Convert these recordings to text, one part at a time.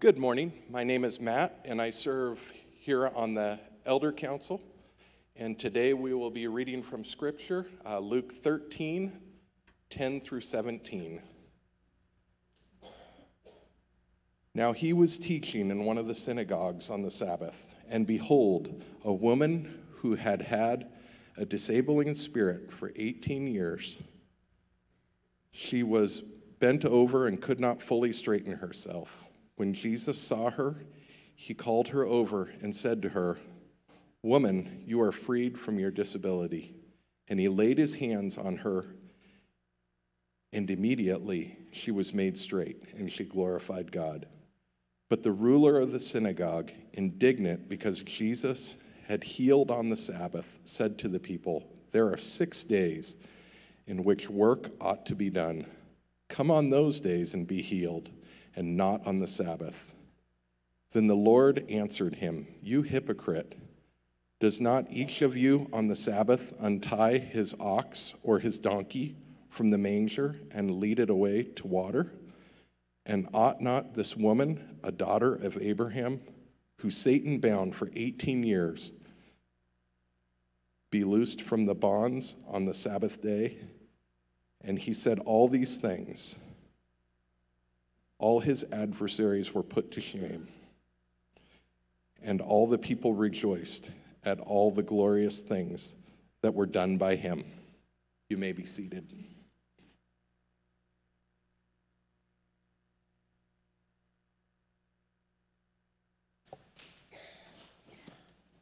Good morning. My name is Matt, and I serve here on the Elder Council. And today we will be reading from Scripture, uh, Luke 13, 10 through 17. Now he was teaching in one of the synagogues on the Sabbath, and behold, a woman who had had a disabling spirit for 18 years. She was bent over and could not fully straighten herself. When Jesus saw her, he called her over and said to her, Woman, you are freed from your disability. And he laid his hands on her, and immediately she was made straight, and she glorified God. But the ruler of the synagogue, indignant because Jesus had healed on the Sabbath, said to the people, There are six days in which work ought to be done. Come on those days and be healed and not on the Sabbath. Then the Lord answered him, You hypocrite, does not each of you on the Sabbath untie his ox or his donkey from the manger and lead it away to water? And ought not this woman, a daughter of Abraham, who Satan bound for 18 years, be loosed from the bonds on the Sabbath day? And he said all these things all his adversaries were put to shame, and all the people rejoiced at all the glorious things that were done by him. You may be seated.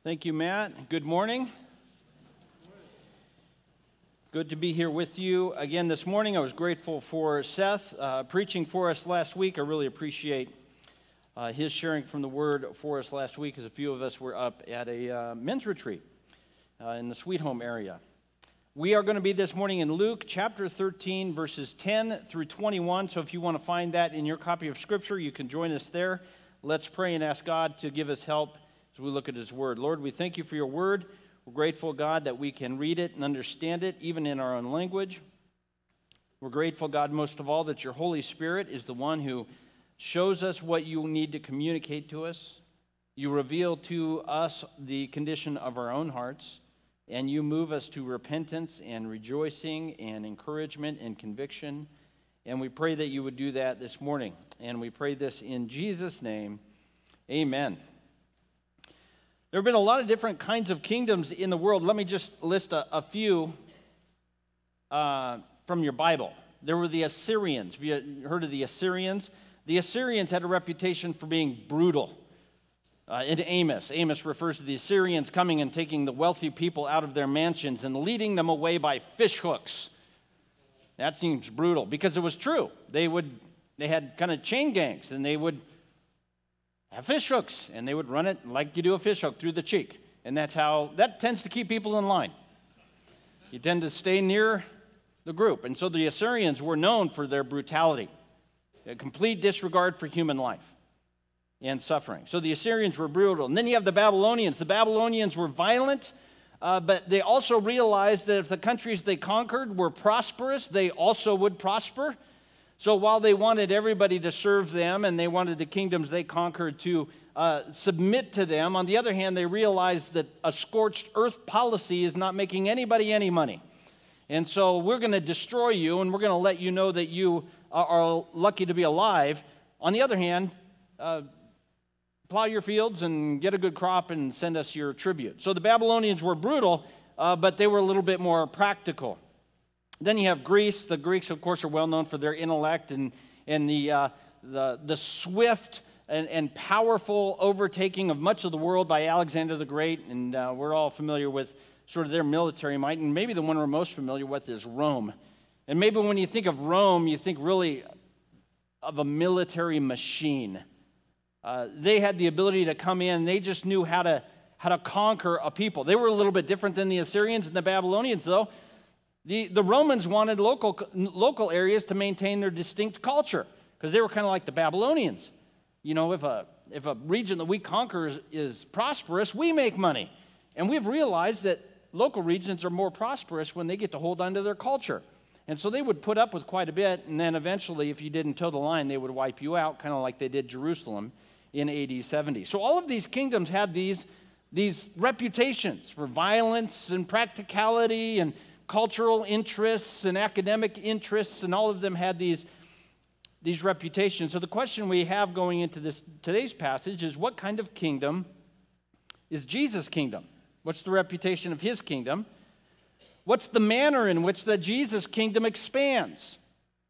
Thank you, Matt. Good morning. Good to be here with you again this morning. I was grateful for Seth uh, preaching for us last week. I really appreciate uh, his sharing from the Word for us last week, as a few of us were up at a uh, men's retreat uh, in the Sweet Home area. We are going to be this morning in Luke chapter 13, verses 10 through 21. So if you want to find that in your copy of Scripture, you can join us there. Let's pray and ask God to give us help as we look at His Word. Lord, we thank you for your Word. We're grateful, God, that we can read it and understand it, even in our own language. We're grateful, God, most of all, that your Holy Spirit is the one who shows us what you need to communicate to us. You reveal to us the condition of our own hearts, and you move us to repentance and rejoicing and encouragement and conviction. And we pray that you would do that this morning. And we pray this in Jesus' name. Amen. There have been a lot of different kinds of kingdoms in the world. Let me just list a, a few uh, from your Bible. There were the Assyrians. Have you heard of the Assyrians? The Assyrians had a reputation for being brutal. Uh, in Amos, Amos refers to the Assyrians coming and taking the wealthy people out of their mansions and leading them away by fish hooks. That seems brutal because it was true. They would, they had kind of chain gangs and they would fish hooks, and they would run it like you do a fish hook through the cheek. And that's how, that tends to keep people in line. You tend to stay near the group. And so the Assyrians were known for their brutality, a complete disregard for human life and suffering. So the Assyrians were brutal. And then you have the Babylonians. The Babylonians were violent, uh, but they also realized that if the countries they conquered were prosperous, they also would prosper. So while they wanted everybody to serve them and they wanted the kingdoms they conquered to uh, submit to them, on the other hand, they realized that a scorched earth policy is not making anybody any money. And so we're going to destroy you and we're going to let you know that you are lucky to be alive. On the other hand, uh, plow your fields and get a good crop and send us your tribute. So the Babylonians were brutal, uh, but they were a little bit more practical. Then you have Greece. The Greeks, of course, are well known for their intellect and, and the, uh, the, the swift and, and, powerful overtaking of much of the world by Alexander the Great. And uh, we're all familiar with sort of their military might. And maybe the one we're most familiar with is Rome. And maybe when you think of Rome, you think really of a military machine. Uh, they had the ability to come in, they just knew how to, how to conquer a people. They were a little bit different than the Assyrians and the Babylonians, though. The, the Romans wanted local, local areas to maintain their distinct culture because they were kind of like the Babylonians. You know, if a, if a region that we conquer is, is prosperous, we make money. And we've realized that local regions are more prosperous when they get to hold on to their culture. And so they would put up with quite a bit, and then eventually, if you didn't toe the line, they would wipe you out, kind of like they did Jerusalem in AD 70. So all of these kingdoms had these, these reputations for violence and practicality and cultural interests and academic interests, and all of them had these, these reputations. So the question we have going into this today's passage is what kind of kingdom is Jesus' kingdom? What's the reputation of his kingdom? What's the manner in which the Jesus kingdom expands?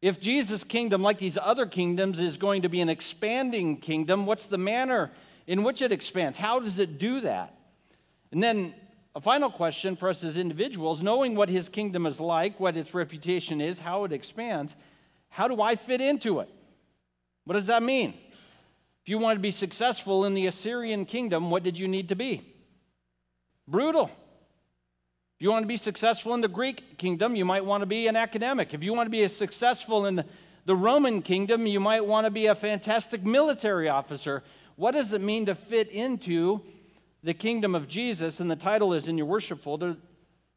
If Jesus' kingdom, like these other kingdoms, is going to be an expanding kingdom, what's the manner in which it expands? How does it do that? And then a final question for us as individuals knowing what his kingdom is like, what its reputation is, how it expands, how do I fit into it? What does that mean? If you want to be successful in the Assyrian kingdom, what did you need to be? Brutal. If you want to be successful in the Greek kingdom, you might want to be an academic. If you want to be successful in the Roman kingdom, you might want to be a fantastic military officer. What does it mean to fit into the kingdom of Jesus, and the title is in your worship folder.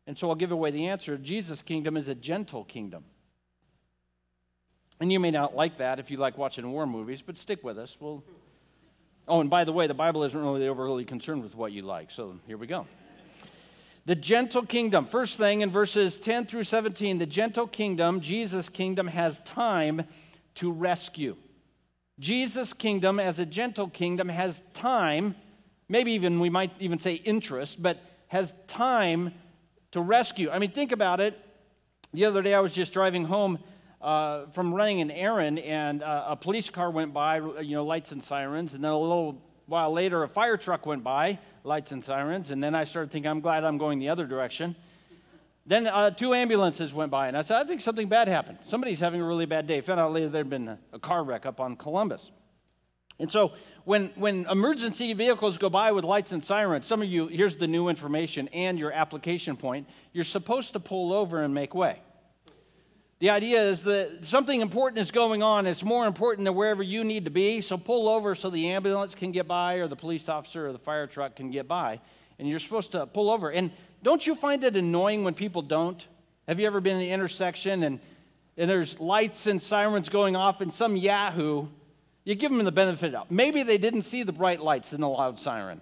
And so I'll give away the answer. Jesus' kingdom is a gentle kingdom. And you may not like that if you like watching war movies, but stick with us. We'll... Oh, and by the way, the Bible isn't really overly concerned with what you like, so here we go. The gentle kingdom. First thing in verses 10 through 17, the gentle kingdom, Jesus' kingdom, has time to rescue. Jesus' kingdom, as a gentle kingdom, has time maybe even we might even say interest, but has time to rescue. I mean, think about it. The other day I was just driving home uh, from running an errand, and uh, a police car went by, you know, lights and sirens, and then a little while later a fire truck went by, lights and sirens, and then I started thinking, I'm glad I'm going the other direction. Then uh, two ambulances went by, and I said, I think something bad happened. Somebody's having a really bad day. Found out later there'd been a car wreck up on Columbus. And so when, when emergency vehicles go by with lights and sirens, some of you, here's the new information and your application point, you're supposed to pull over and make way. The idea is that something important is going on. It's more important than wherever you need to be. So pull over so the ambulance can get by, or the police officer, or the fire truck can get by. And you're supposed to pull over. And don't you find it annoying when people don't? Have you ever been in the intersection and, and there's lights and sirens going off, and some Yahoo you give them the benefit of Maybe they didn't see the bright lights and the loud siren.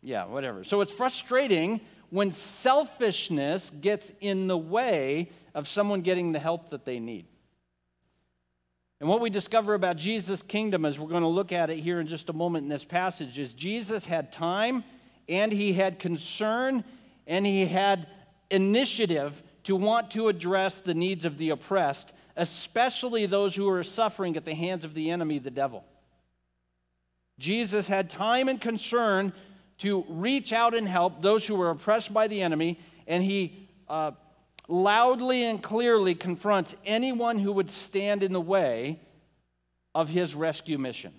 Yeah, whatever. So it's frustrating when selfishness gets in the way of someone getting the help that they need. And what we discover about Jesus' kingdom, as we're going to look at it here in just a moment in this passage, is Jesus had time and he had concern and he had initiative to want to address the needs of the oppressed especially those who are suffering at the hands of the enemy, the devil. Jesus had time and concern to reach out and help those who were oppressed by the enemy, and he uh, loudly and clearly confronts anyone who would stand in the way of his rescue mission.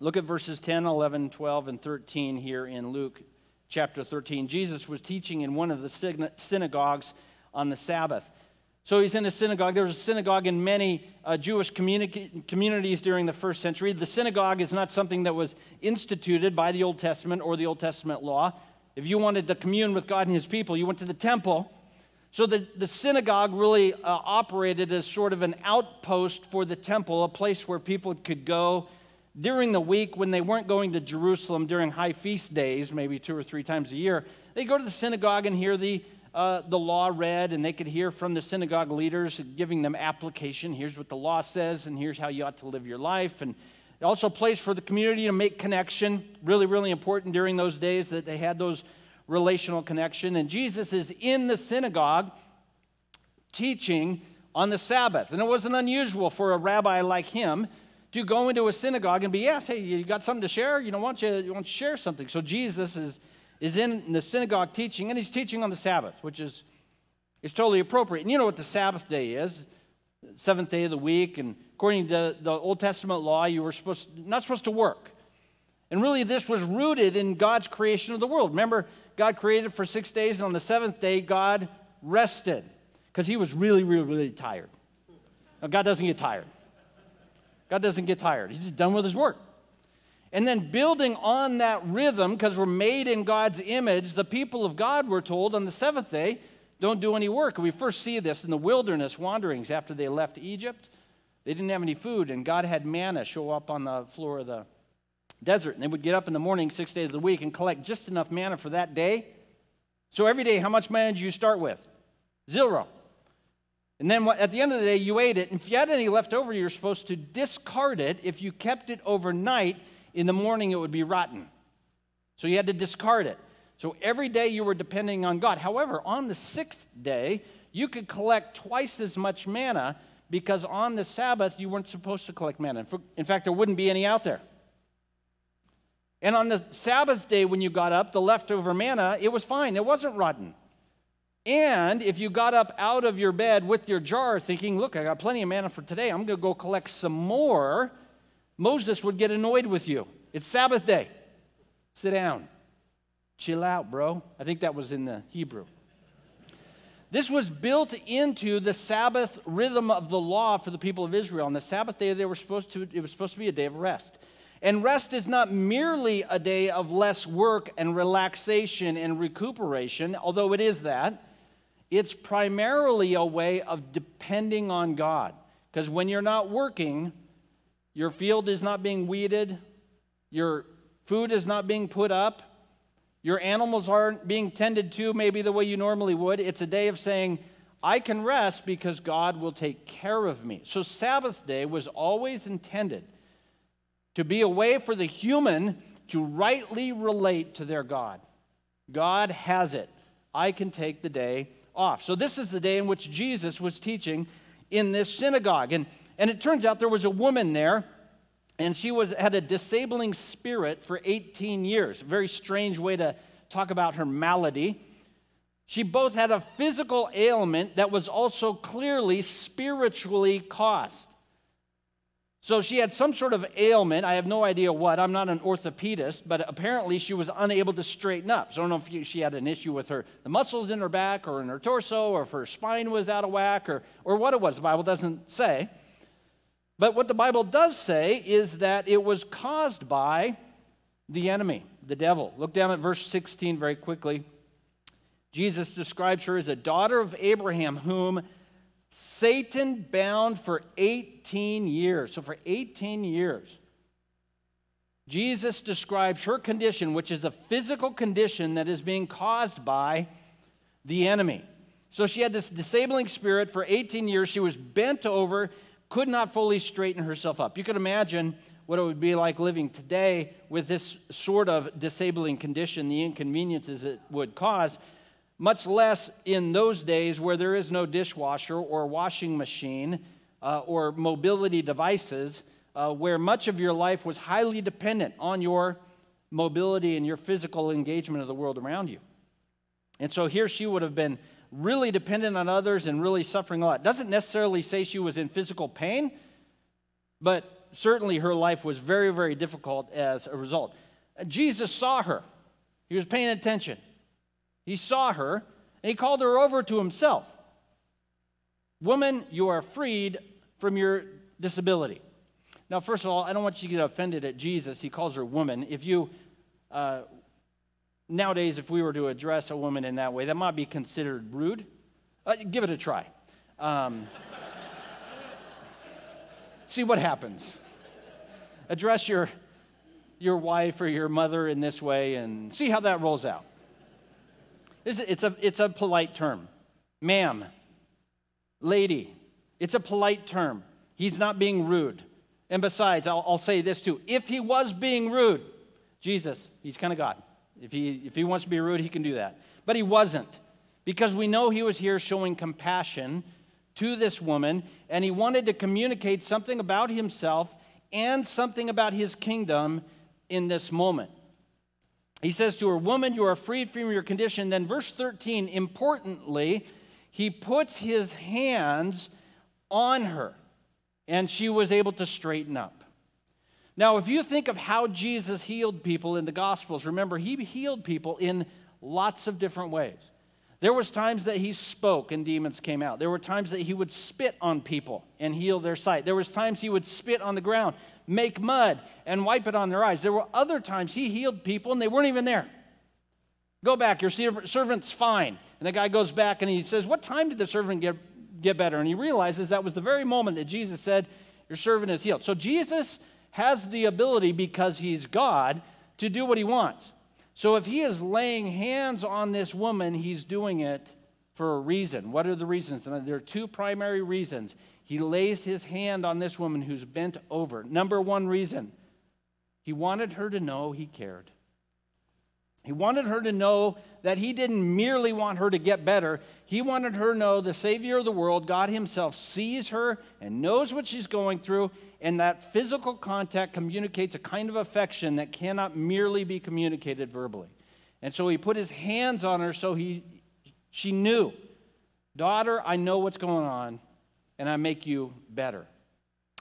Look at verses 10, 11, 12, and 13 here in Luke chapter 13. Jesus was teaching in one of the synagogues on the Sabbath. So he's in a synagogue. There was a synagogue in many uh, Jewish communi- communities during the first century. The synagogue is not something that was instituted by the Old Testament or the Old Testament law. If you wanted to commune with God and his people, you went to the temple. So the, the synagogue really uh, operated as sort of an outpost for the temple, a place where people could go during the week when they weren't going to Jerusalem during high feast days, maybe two or three times a year. They go to the synagogue and hear the uh, the law read, and they could hear from the synagogue leaders giving them application. Here's what the law says, and here's how you ought to live your life. And also a place for the community to make connection. Really, really important during those days that they had those relational connection. And Jesus is in the synagogue teaching on the Sabbath. And it wasn't unusual for a rabbi like him to go into a synagogue and be asked, hey, you got something to share? You know, why don't you, you want to share something? So Jesus is is in the synagogue teaching, and he's teaching on the Sabbath, which is, is totally appropriate. And you know what the Sabbath day is seventh day of the week, and according to the Old Testament law, you were supposed, not supposed to work. And really, this was rooted in God's creation of the world. Remember, God created for six days, and on the seventh day, God rested because he was really, really, really tired. Now, God doesn't get tired. God doesn't get tired. He's just done with his work. And then building on that rhythm, because we're made in God's image, the people of God were told on the seventh day don't do any work. We first see this in the wilderness wanderings after they left Egypt. They didn't have any food, and God had manna show up on the floor of the desert. And they would get up in the morning, six days of the week, and collect just enough manna for that day. So every day, how much manna did you start with? Zero. And then at the end of the day, you ate it. And if you had any left over, you're supposed to discard it. If you kept it overnight, in the morning it would be rotten. So you had to discard it. So every day you were depending on God. However, on the sixth day, you could collect twice as much manna because on the Sabbath you weren't supposed to collect manna. In fact, there wouldn't be any out there. And on the Sabbath day, when you got up, the leftover manna, it was fine, it wasn't rotten. And if you got up out of your bed with your jar thinking, look, I got plenty of manna for today, I'm going to go collect some more, Moses would get annoyed with you. It's Sabbath day. Sit down. Chill out, bro. I think that was in the Hebrew. This was built into the Sabbath rhythm of the law for the people of Israel. On the Sabbath day, they were supposed to, it was supposed to be a day of rest. And rest is not merely a day of less work and relaxation and recuperation, although it is that. It's primarily a way of depending on God. Because when you're not working, your field is not being weeded, your food is not being put up, your animals aren't being tended to maybe the way you normally would. It's a day of saying, I can rest because God will take care of me. So, Sabbath day was always intended to be a way for the human to rightly relate to their God. God has it. I can take the day off. So, this is the day in which Jesus was teaching in this synagogue. And, and it turns out there was a woman there and she was had a disabling spirit for 18 years. Very strange way to talk about her malady. She both had a physical ailment that was also clearly spiritually caused. So she had some sort of ailment. I have no idea what. I'm not an orthopedist, but apparently she was unable to straighten up. So I don't know if she had an issue with her the muscles in her back or in her torso, or if her spine was out of whack, or or what it was. The Bible doesn't say. But what the Bible does say is that it was caused by the enemy, the devil. Look down at verse 16 very quickly. Jesus describes her as a daughter of Abraham, whom Satan bound for 18 years. So, for 18 years, Jesus describes her condition, which is a physical condition that is being caused by the enemy. So, she had this disabling spirit for 18 years. She was bent over could not fully straighten herself up. You could imagine what it would be like living today with this sort of disabling condition, the inconveniences it would cause, much less in those days where there is no dishwasher or washing machine uh, or mobility devices, uh, where much of your life was highly dependent on your mobility and your physical engagement of the world around you. And so here she would have been really dependent on others and really suffering a lot. Doesn't necessarily say she was in physical pain, but certainly her life was very, very difficult as a result. Jesus saw her, he was paying attention. He saw her, and he called her over to himself. Woman, you are freed from your disability. Now, first of all, I don't want you to get offended at Jesus. He calls her woman. If you uh, nowadays, if we were to address a woman in that way, that might be considered rude. Uh, give it a try. Um, see what happens. Address your, your wife or your mother in this way and see how that rolls out. It's, it's, a, it's a polite term. Ma'am, lady, it's a polite term. He's not being rude. And besides, I'll, I'll say this too if he was being rude, Jesus, he's kind of God. If he, if he wants to be rude, he can do that. But he wasn't, because we know he was here showing compassion to this woman, and he wanted to communicate something about himself and something about his kingdom in this moment. He says to her, Woman, you are freed from your condition. Then, verse 13, importantly, he puts his hands on her, and she was able to straighten up. Now, if you think of how Jesus healed people in the Gospels, remember, he healed people in lots of different ways. There was times that he spoke and demons came out. There were times that he would spit on people and heal their sight. There was times he would spit on the ground, make mud and wipe it on their eyes. There were other times he healed people and they weren't even there. Go back, your servant's fine. And the guy goes back and he says, What time did the servant get, get better? And he realizes that was the very moment that Jesus said, Your servant is healed. So Jesus has the ability, because he's God, to do what he wants. So if he is laying hands on this woman, he's doing it for a reason. What are the reasons? And there are two primary reasons. He lays his hand on this woman who's bent over. Number one reason, he wanted her to know he cared. He wanted her to know that he didn't merely want her to get better. He wanted her to know the Savior of the world, God Himself, sees her and knows what she's going through, and that physical contact communicates a kind of affection that cannot merely be communicated verbally. And so he put his hands on her so he, she knew, Daughter, I know what's going on, and I make you better.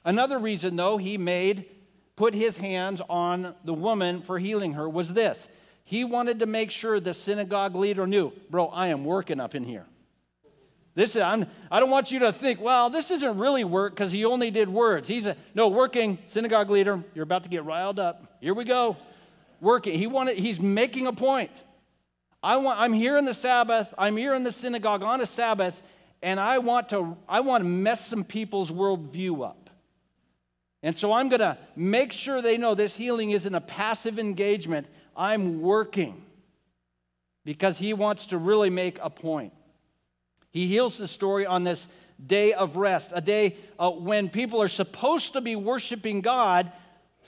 Another reason, though, he made, put his hands on the woman for healing her was this he wanted to make sure the synagogue leader knew, bro, I am working up in here. This is, I'm, I don't want you to think, well, this isn't really work because he only did words. He's a, no, working, synagogue leader, you're about to get riled up. Here we go. Working. He wanted, he's making a point. I want, I'm here in the Sabbath, I'm here in the synagogue on a Sabbath, and I want to, I want to mess some people's worldview up. And so I'm going to make sure they know this healing isn't a passive engagement. I'm working because he wants to really make a point. He heals the story on this day of rest, a day uh, when people are supposed to be worshiping God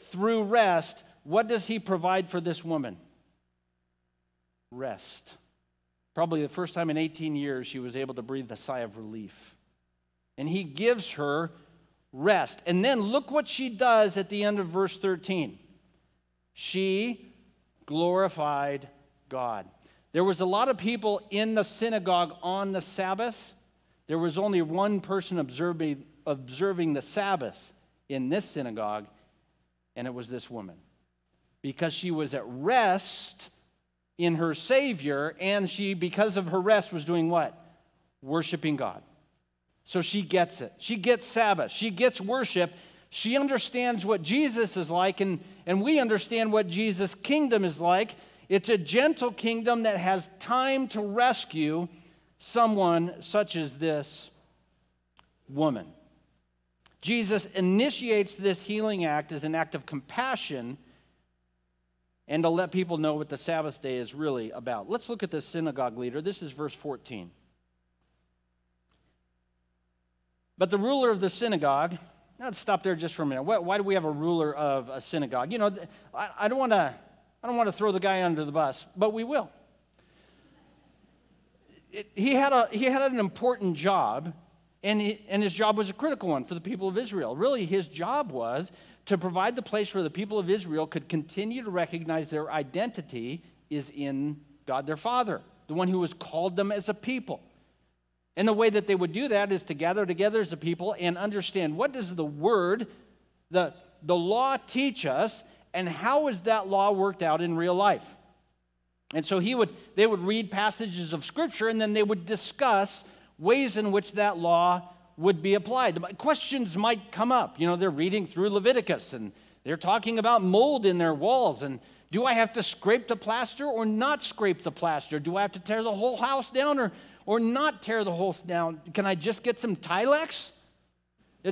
through rest. What does he provide for this woman? Rest. Probably the first time in 18 years she was able to breathe a sigh of relief. And he gives her rest. And then look what she does at the end of verse 13. She glorified God. There was a lot of people in the synagogue on the Sabbath. There was only one person observing, observing the Sabbath in this synagogue, and it was this woman. Because she was at rest in her Savior, and she, because of her rest, was doing what? Worshiping God. So she gets it. She gets Sabbath. She gets worship, she understands what Jesus is like, and, and we understand what Jesus' kingdom is like. It's a gentle kingdom that has time to rescue someone such as this woman. Jesus initiates this healing act as an act of compassion and to let people know what the Sabbath day is really about. Let's look at the synagogue leader. This is verse 14. But the ruler of the synagogue, Let's stop there just for a minute. Why, do we have a ruler of a synagogue? You know, I don't want to. I don't want to throw the guy under the bus, but we will. It, he, had a, he had an important job, and, he, and his job was a critical one for the people of Israel. Really, his job was to provide the place where the people of Israel could continue to recognize their identity is in God their Father, the one who has called them as a people. And the way that they would do that is to gather together as a people and understand what does the word, the, the law teach us, and how is that law worked out in real life. And so he would, they would read passages of scripture and then they would discuss ways in which that law would be applied. Questions might come up. You know, they're reading through Leviticus and they're talking about mold in their walls and do I have to scrape the plaster or not scrape the plaster? Do I have to tear the whole house down or or not tear the whole down? Can I just get some Tilex?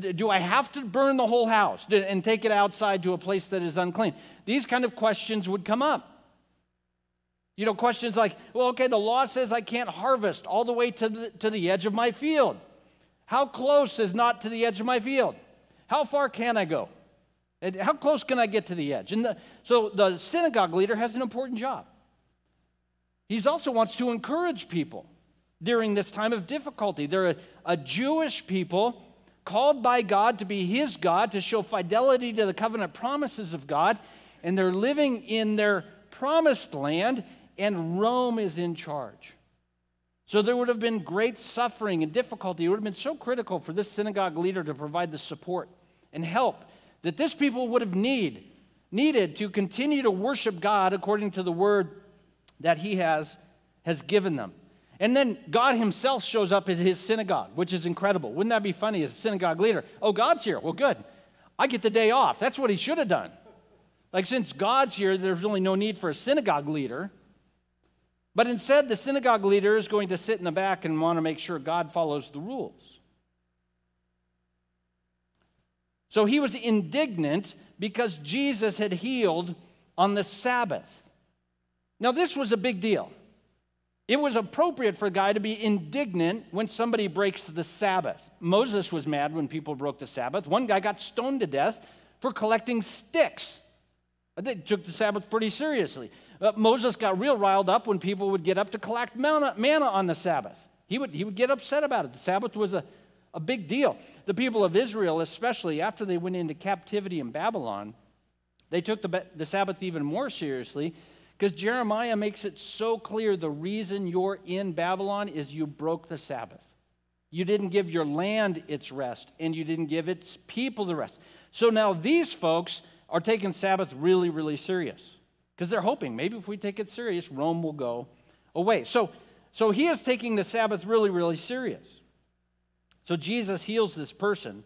Uh, do I have to burn the whole house and take it outside to a place that is unclean? These kind of questions would come up. You know, questions like, well, okay, the law says I can't harvest all the way to the, to the edge of my field. How close is not to the edge of my field? How far can I go? How close can I get to the edge? And the, so the synagogue leader has an important job. He also wants to encourage people during this time of difficulty. They're a, a, Jewish people called by God to be His God, to show fidelity to the covenant promises of God, and they're living in their promised land, and Rome is in charge. So there would have been great suffering and difficulty. It would have been so critical for this synagogue leader to provide the support and help that this people would have need, needed to continue to worship God according to the word that he has, has given them. And then God Himself shows up as His synagogue, which is incredible. Wouldn't that be funny as a synagogue leader? Oh, God's here. Well, good. I get the day off. That's what He should have done. Like, since God's here, there's really no need for a synagogue leader. But instead, the synagogue leader is going to sit in the back and want to make sure God follows the rules. So he was indignant because Jesus had healed on the Sabbath. Now, this was a big deal. It was appropriate for a guy to be indignant when somebody breaks the Sabbath. Moses was mad when people broke the Sabbath. One guy got stoned to death for collecting sticks. They took the Sabbath pretty seriously. Uh, Moses got real riled up when people would get up to collect manna, manna on the Sabbath. He would, he would get upset about it. The Sabbath was a, a big deal. The people of Israel, especially after they went into captivity in Babylon, they took the, the Sabbath even more seriously because Jeremiah makes it so clear the reason you're in Babylon is you broke the Sabbath. You didn't give your land its rest, and you didn't give its people the rest. So now these folks are taking Sabbath really, really serious because they're hoping maybe if we take it serious, Rome will go away. So, so he is taking the Sabbath really, really serious. So Jesus heals this person,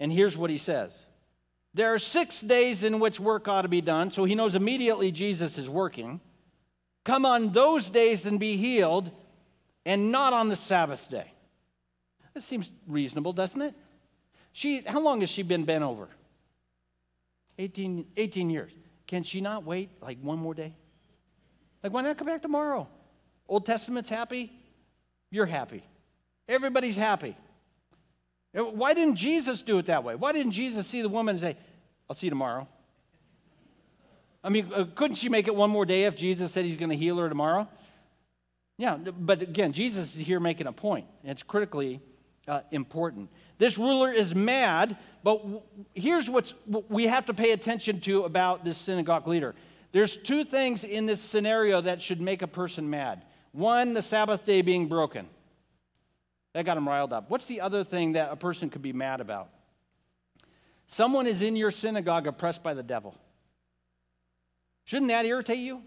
and here's what he says there are six days in which work ought to be done, so he knows immediately Jesus is working. Come on those days and be healed, and not on the Sabbath day. This seems reasonable, doesn't it? She, how long has she been bent over? 18, 18 years. Can she not wait like one more day? Like, why not come back tomorrow? Old Testament's happy, you're happy. Everybody's happy. Why didn't Jesus do it that way? Why didn't Jesus see the woman and say, I'll see you tomorrow? I mean, uh, couldn't she make it one more day if Jesus said he's going to heal her tomorrow? Yeah, but again, Jesus is here making a point. It's critically uh, important. This ruler is mad, but here's what's, what we have to pay attention to about this synagogue leader. There's two things in this scenario that should make a person mad. One, the Sabbath day being broken. That got him riled up. What's the other thing that a person could be mad about? Someone is in your synagogue oppressed by the devil. Shouldn't that irritate you?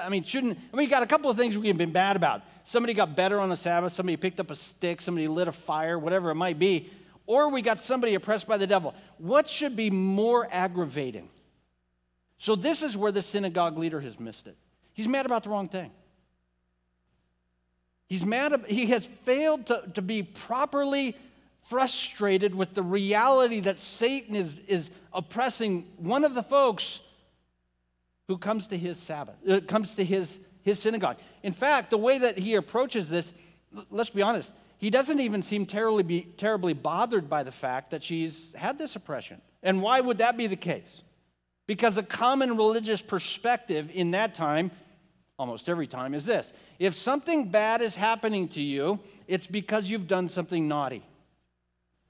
I mean, shouldn't, I mean, you got a couple of things we can be mad about. Somebody got better on the Sabbath, somebody picked up a stick, somebody lit a fire, whatever it might be. Or we got somebody oppressed by the devil. What should be more aggravating? So, this is where the synagogue leader has missed it. He's mad about the wrong thing. He's mad, he has failed to, to be properly frustrated with the reality that Satan is, is oppressing one of the folks who comes to his Sabbath, uh, comes to his, his synagogue. In fact, the way that he approaches this, let's be honest, he doesn't even seem terribly, be, terribly bothered by the fact that she's had this oppression. And why would that be the case? Because a common religious perspective in that time almost every time, is this if something bad is happening to you, it's because you've done something naughty.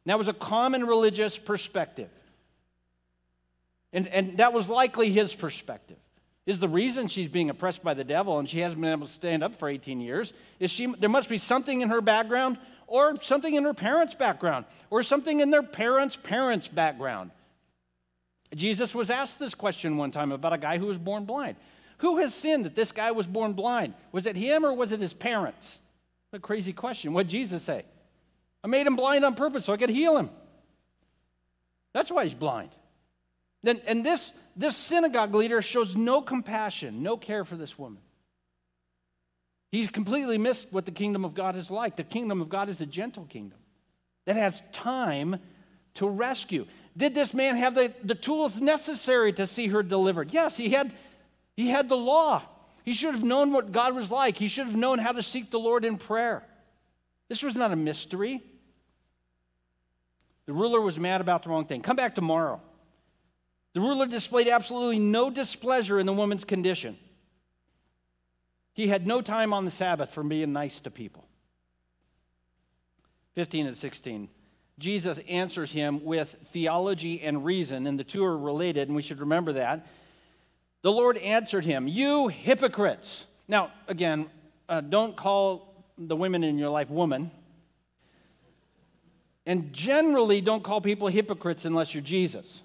That was a common religious perspective. And, and that was likely his perspective. Is the reason she's being oppressed by the devil and she hasn't been able to stand up for 18 years is she there must be something in her background or something in her parents' background or something in their parents' parents' background. Jesus was asked this question one time about a guy who was born blind. Who has sinned that this guy was born blind? Was it him or was it his parents? A crazy question. What did Jesus say? I made him blind on purpose so I could heal him. That's why he's blind. And, and this, this synagogue leader shows no compassion, no care for this woman. He's completely missed what the kingdom of God is like. The kingdom of God is a gentle kingdom that has time to rescue. Did this man have the, the tools necessary to see her delivered? Yes, he had, he had the law. He should have known what God was like. He should have known how to seek the Lord in prayer. This was not a mystery. The ruler was mad about the wrong thing. Come back tomorrow. The ruler displayed absolutely no displeasure in the woman's condition. He had no time on the Sabbath for being nice to people. 15 and 16. Jesus answers him with theology and reason, and the two are related, and we should remember that. The Lord answered him, You hypocrites. Now, again, uh, don't call the women in your life woman. And generally, don't call people hypocrites unless you're Jesus.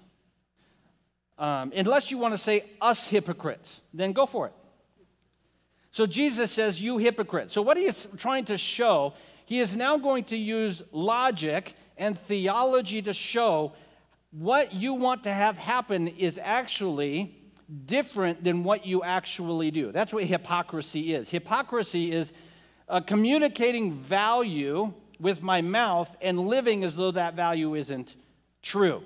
Um, unless you want to say us hypocrites, then go for it. So Jesus says, You hypocrite. So, what he is trying to show, he is now going to use logic and theology to show what you want to have happen is actually different than what you actually do. That's what hypocrisy is. Hypocrisy is uh, communicating value with my mouth and living as though that value isn't true.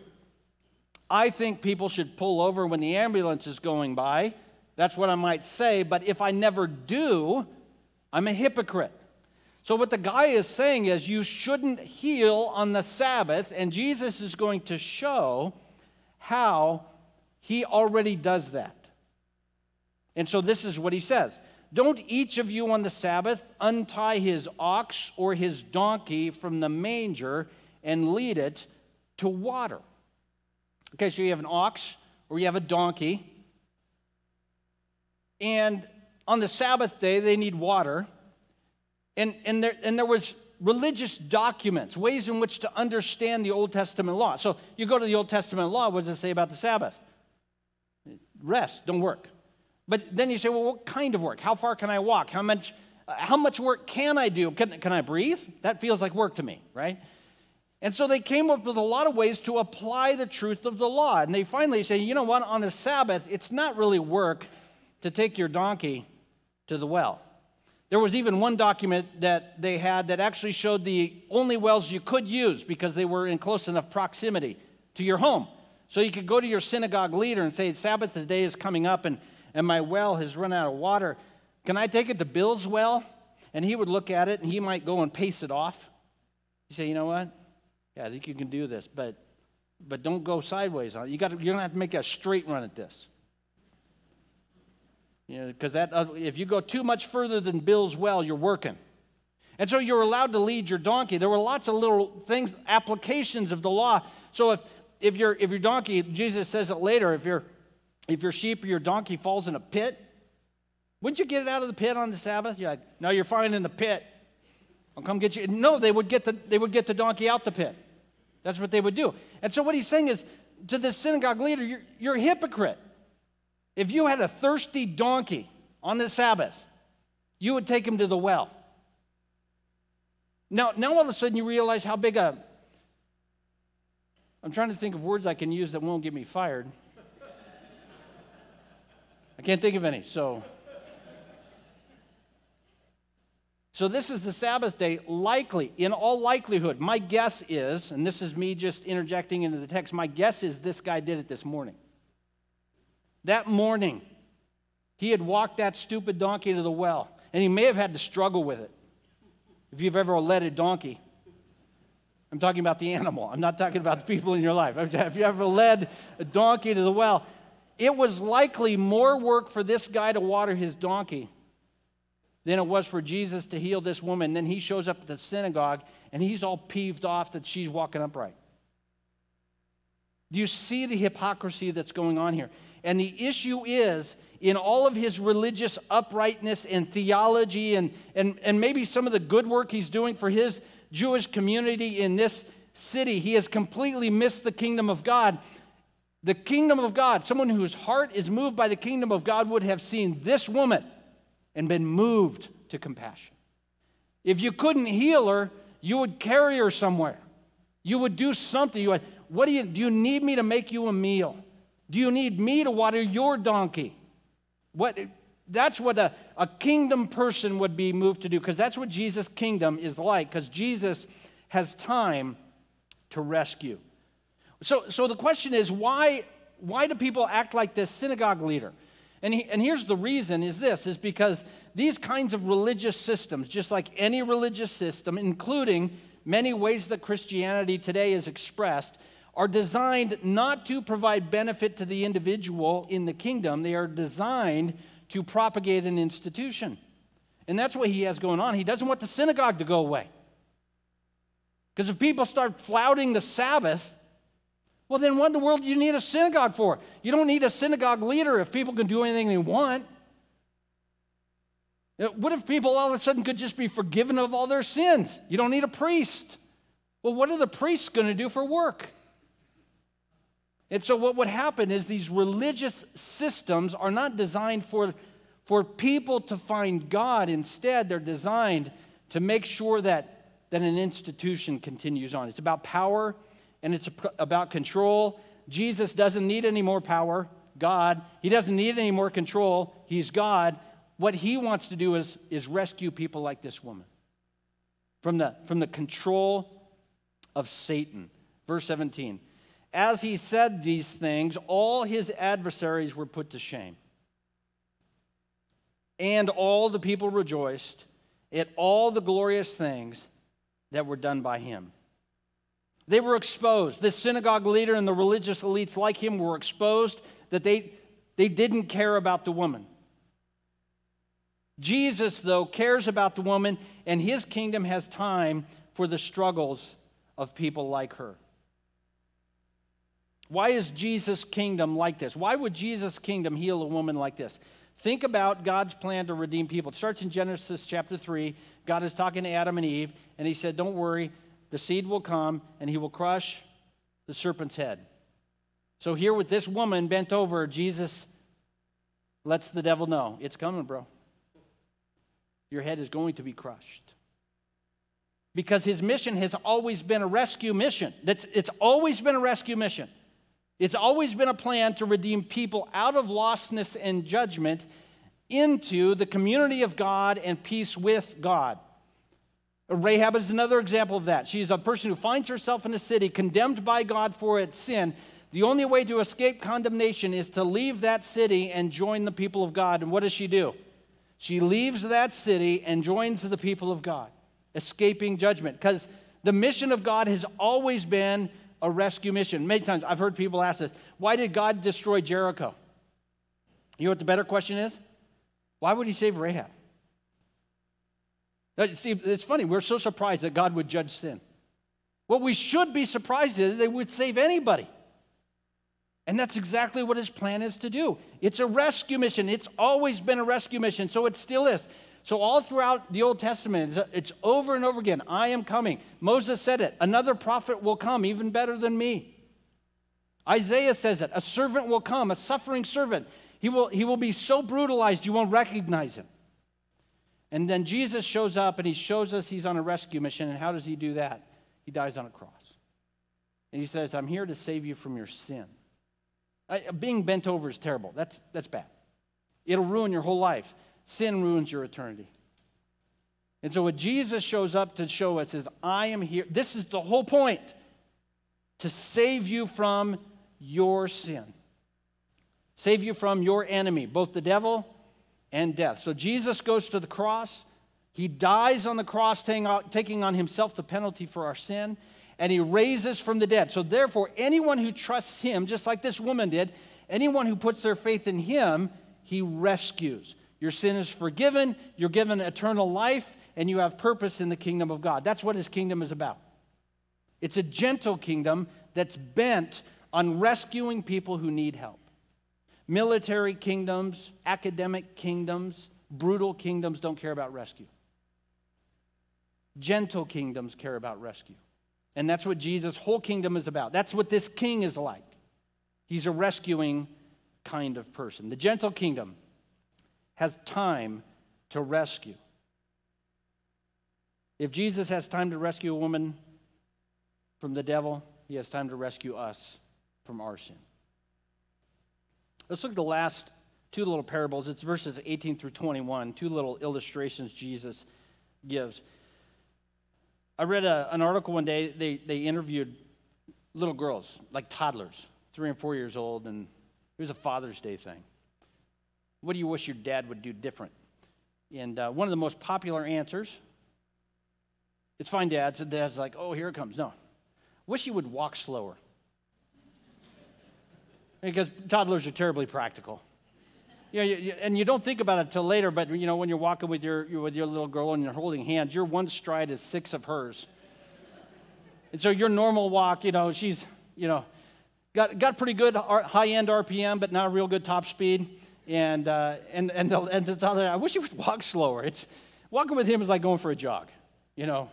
I think people should pull over when the ambulance is going by. That's what I might say, but if I never do, I'm a hypocrite. So, what the guy is saying is, you shouldn't heal on the Sabbath, and Jesus is going to show how he already does that. And so, this is what he says Don't each of you on the Sabbath untie his ox or his donkey from the manger and lead it to water. Okay, so you have an ox or you have a donkey, and on the Sabbath day, they need water. And, and, there, and there was religious documents, ways in which to understand the Old Testament law. So you go to the Old Testament law, what does it say about the Sabbath? Rest, don't work. But then you say, well, what kind of work? How far can I walk? How much, uh, how much work can I do? Can, can I breathe? That feels like work to me, right? And so they came up with a lot of ways to apply the truth of the law. And they finally say, you know what, on the Sabbath, it's not really work to take your donkey to the well. There was even one document that they had that actually showed the only wells you could use because they were in close enough proximity to your home. So you could go to your synagogue leader and say, Sabbath day is coming up and, and my well has run out of water. Can I take it to Bill's well? And he would look at it and he might go and pace it off. You say, you know what? Yeah, I think you can do this, but but don't go sideways on it. You got you're gonna have to make a straight run at this. You know, because that uh, if you go too much further than Bill's well, you're working. And so you're allowed to lead your donkey. There were lots of little things, applications of the law. So if if your if your donkey, Jesus says it later, if your if your sheep or your donkey falls in a pit, wouldn't you get it out of the pit on the Sabbath? You're like, no, you're fine in the pit. I'll come get you. No, they would get the they would get the donkey out the pit. That's what they would do. And so what he's saying is to the synagogue leader, you're, you're a hypocrite. If you had a thirsty donkey on the Sabbath, you would take him to the well. Now, now all of a sudden you realize how big a. I'm trying to think of words I can use that won't get me fired. I can't think of any, so. So, this is the Sabbath day, likely, in all likelihood. My guess is, and this is me just interjecting into the text, my guess is this guy did it this morning. That morning, he had walked that stupid donkey to the well, and he may have had to struggle with it. If you've ever led a donkey, I'm talking about the animal, I'm not talking about the people in your life. Have you ever led a donkey to the well, it was likely more work for this guy to water his donkey than it was for Jesus to heal this woman. Then he shows up at the synagogue and he's all peeved off that she's walking upright. Do you see the hypocrisy that's going on here? And the issue is, in all of his religious uprightness and theology, and, and, and maybe some of the good work he's doing for his Jewish community in this city, he has completely missed the kingdom of God. The kingdom of God, someone whose heart is moved by the kingdom of God, would have seen this woman and been moved to compassion. If you couldn't heal her, you would carry her somewhere. You would do something. You would, what do you do you need me to make you a meal? Do you need me to water your donkey? What that's what a, a kingdom person would be moved to do, because that's what Jesus' kingdom is like, because Jesus has time to rescue. So, so the question is why, why do people act like this synagogue leader? And, he, and here's the reason is this is because these kinds of religious systems, just like any religious system, including many ways that Christianity today is expressed, are designed not to provide benefit to the individual in the kingdom. They are designed to propagate an institution. And that's what he has going on. He doesn't want the synagogue to go away. Because if people start flouting the Sabbath, well, then what in the world do you need a synagogue for? You don't need a synagogue leader if people can do anything they want. Uh, what if people all of a sudden could just be forgiven of all their sins? You don't need a priest. Well, what are the priests going to do for work? And so, what would happen is these religious systems are not designed for, for people to find God. Instead, they're designed to make sure that, that an institution continues on. It's about power and it's about control. Jesus doesn't need any more power. God. He doesn't need any more control. He's God. What he wants to do is, is rescue people like this woman from the, from the control of Satan. Verse 17. As he said these things, all his adversaries were put to shame. And all the people rejoiced at all the glorious things that were done by him. They were exposed. This synagogue leader and the religious elites like him were exposed that they, they didn't care about the woman. Jesus, though, cares about the woman, and his kingdom has time for the struggles of people like her. Why is Jesus' kingdom like this? Why would Jesus' kingdom heal a woman like this? Think about God's plan to redeem people. It starts in Genesis chapter 3. God is talking to Adam and Eve, and he said, Don't worry, the seed will come, and he will crush the serpent's head. So, here with this woman bent over, Jesus lets the devil know it's coming, bro. Your head is going to be crushed. Because his mission has always been a rescue mission. It's always been a rescue mission. It's always been a plan to redeem people out of lostness and judgment into the community of God and peace with God. Rahab is another example of that. She's a person who finds herself in a city condemned by God for its sin. The only way to escape condemnation is to leave that city and join the people of God. And what does she do? She leaves that city and joins the people of God, escaping judgment. Because the mission of God has always been a rescue mission. Many times I've heard people ask this why did God destroy Jericho? You know what the better question is? Why would he save Rahab? See, it's funny, we're so surprised that God would judge sin. What we should be surprised is that they would save anybody. And that's exactly what his plan is to do. It's a rescue mission. It's always been a rescue mission, so it still is. So, all throughout the Old Testament, it's over and over again I am coming. Moses said it another prophet will come, even better than me. Isaiah says it a servant will come, a suffering servant. He will, he will be so brutalized you won't recognize him. And then Jesus shows up and he shows us he's on a rescue mission. And how does he do that? He dies on a cross. And he says, I'm here to save you from your sin. I, being bent over is terrible. That's, that's bad. It'll ruin your whole life. Sin ruins your eternity. And so, what Jesus shows up to show us is, I am here. This is the whole point to save you from your sin, save you from your enemy, both the devil and death. So Jesus goes to the cross. He dies on the cross, taking on himself the penalty for our sin, and he raises from the dead. So, therefore, anyone who trusts him, just like this woman did, anyone who puts their faith in him, he rescues. Your sin is forgiven, you're given eternal life, and you have purpose in the kingdom of God. That's what his kingdom is about. It's a gentle kingdom that's bent on rescuing people who need help military kingdoms, academic kingdoms, brutal kingdoms don't care about rescue. Gentle kingdoms care about rescue. And that's what Jesus' whole kingdom is about. That's what this king is like. He's a rescuing kind of person. The gentle kingdom has time to rescue. If Jesus has time to rescue a woman from the devil, he has time to rescue us from our sin. Let's look at the last two little parables. It's verses 18 through 21, two little illustrations Jesus gives. I read a, an article one day, they, they interviewed little girls, like toddlers, three and four years old, and it was a Father's Day thing. What do you wish your dad would do different? And uh, one of the most popular answers, it's fine, Dad. So Dad's like, oh, here it comes. No. Wish he would walk slower because toddlers are terribly practical. You you, and you don't think about it till later, but you know, when you're walking with your, with your little girl and you're holding hands, your one stride is six of hers. And so your normal walk, you know, she's, you know, got, got pretty good high end RPM, but not real good top speed. And, uh, and, and, the, and the toddler, I wish you would walk slower. It's, walking with him is like going for a jog, you know.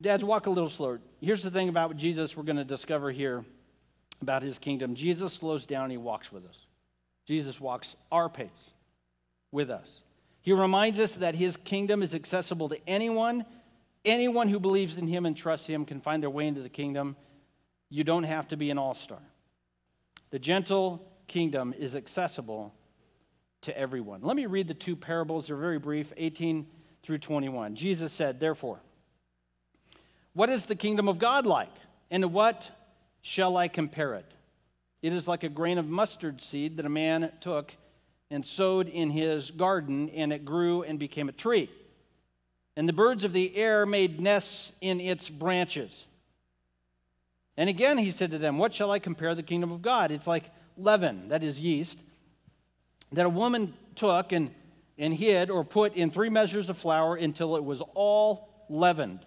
Dads, walk a little slower. Here's the thing about Jesus we're going to discover here about his kingdom. Jesus slows down, he walks with us. Jesus walks our pace with us. He reminds us that his kingdom is accessible to anyone. Anyone who believes in him and trusts him can find their way into the kingdom. You don't have to be an all star. The gentle kingdom is accessible to everyone. Let me read the two parables. They're very brief 18 through 21. Jesus said, Therefore, what is the kingdom of God like? And to what shall I compare it? It is like a grain of mustard seed that a man took and sowed in his garden, and it grew and became a tree. And the birds of the air made nests in its branches. And again he said to them, What shall I compare the kingdom of God? It's like leaven, that is yeast, that a woman took and, and hid or put in three measures of flour until it was all leavened.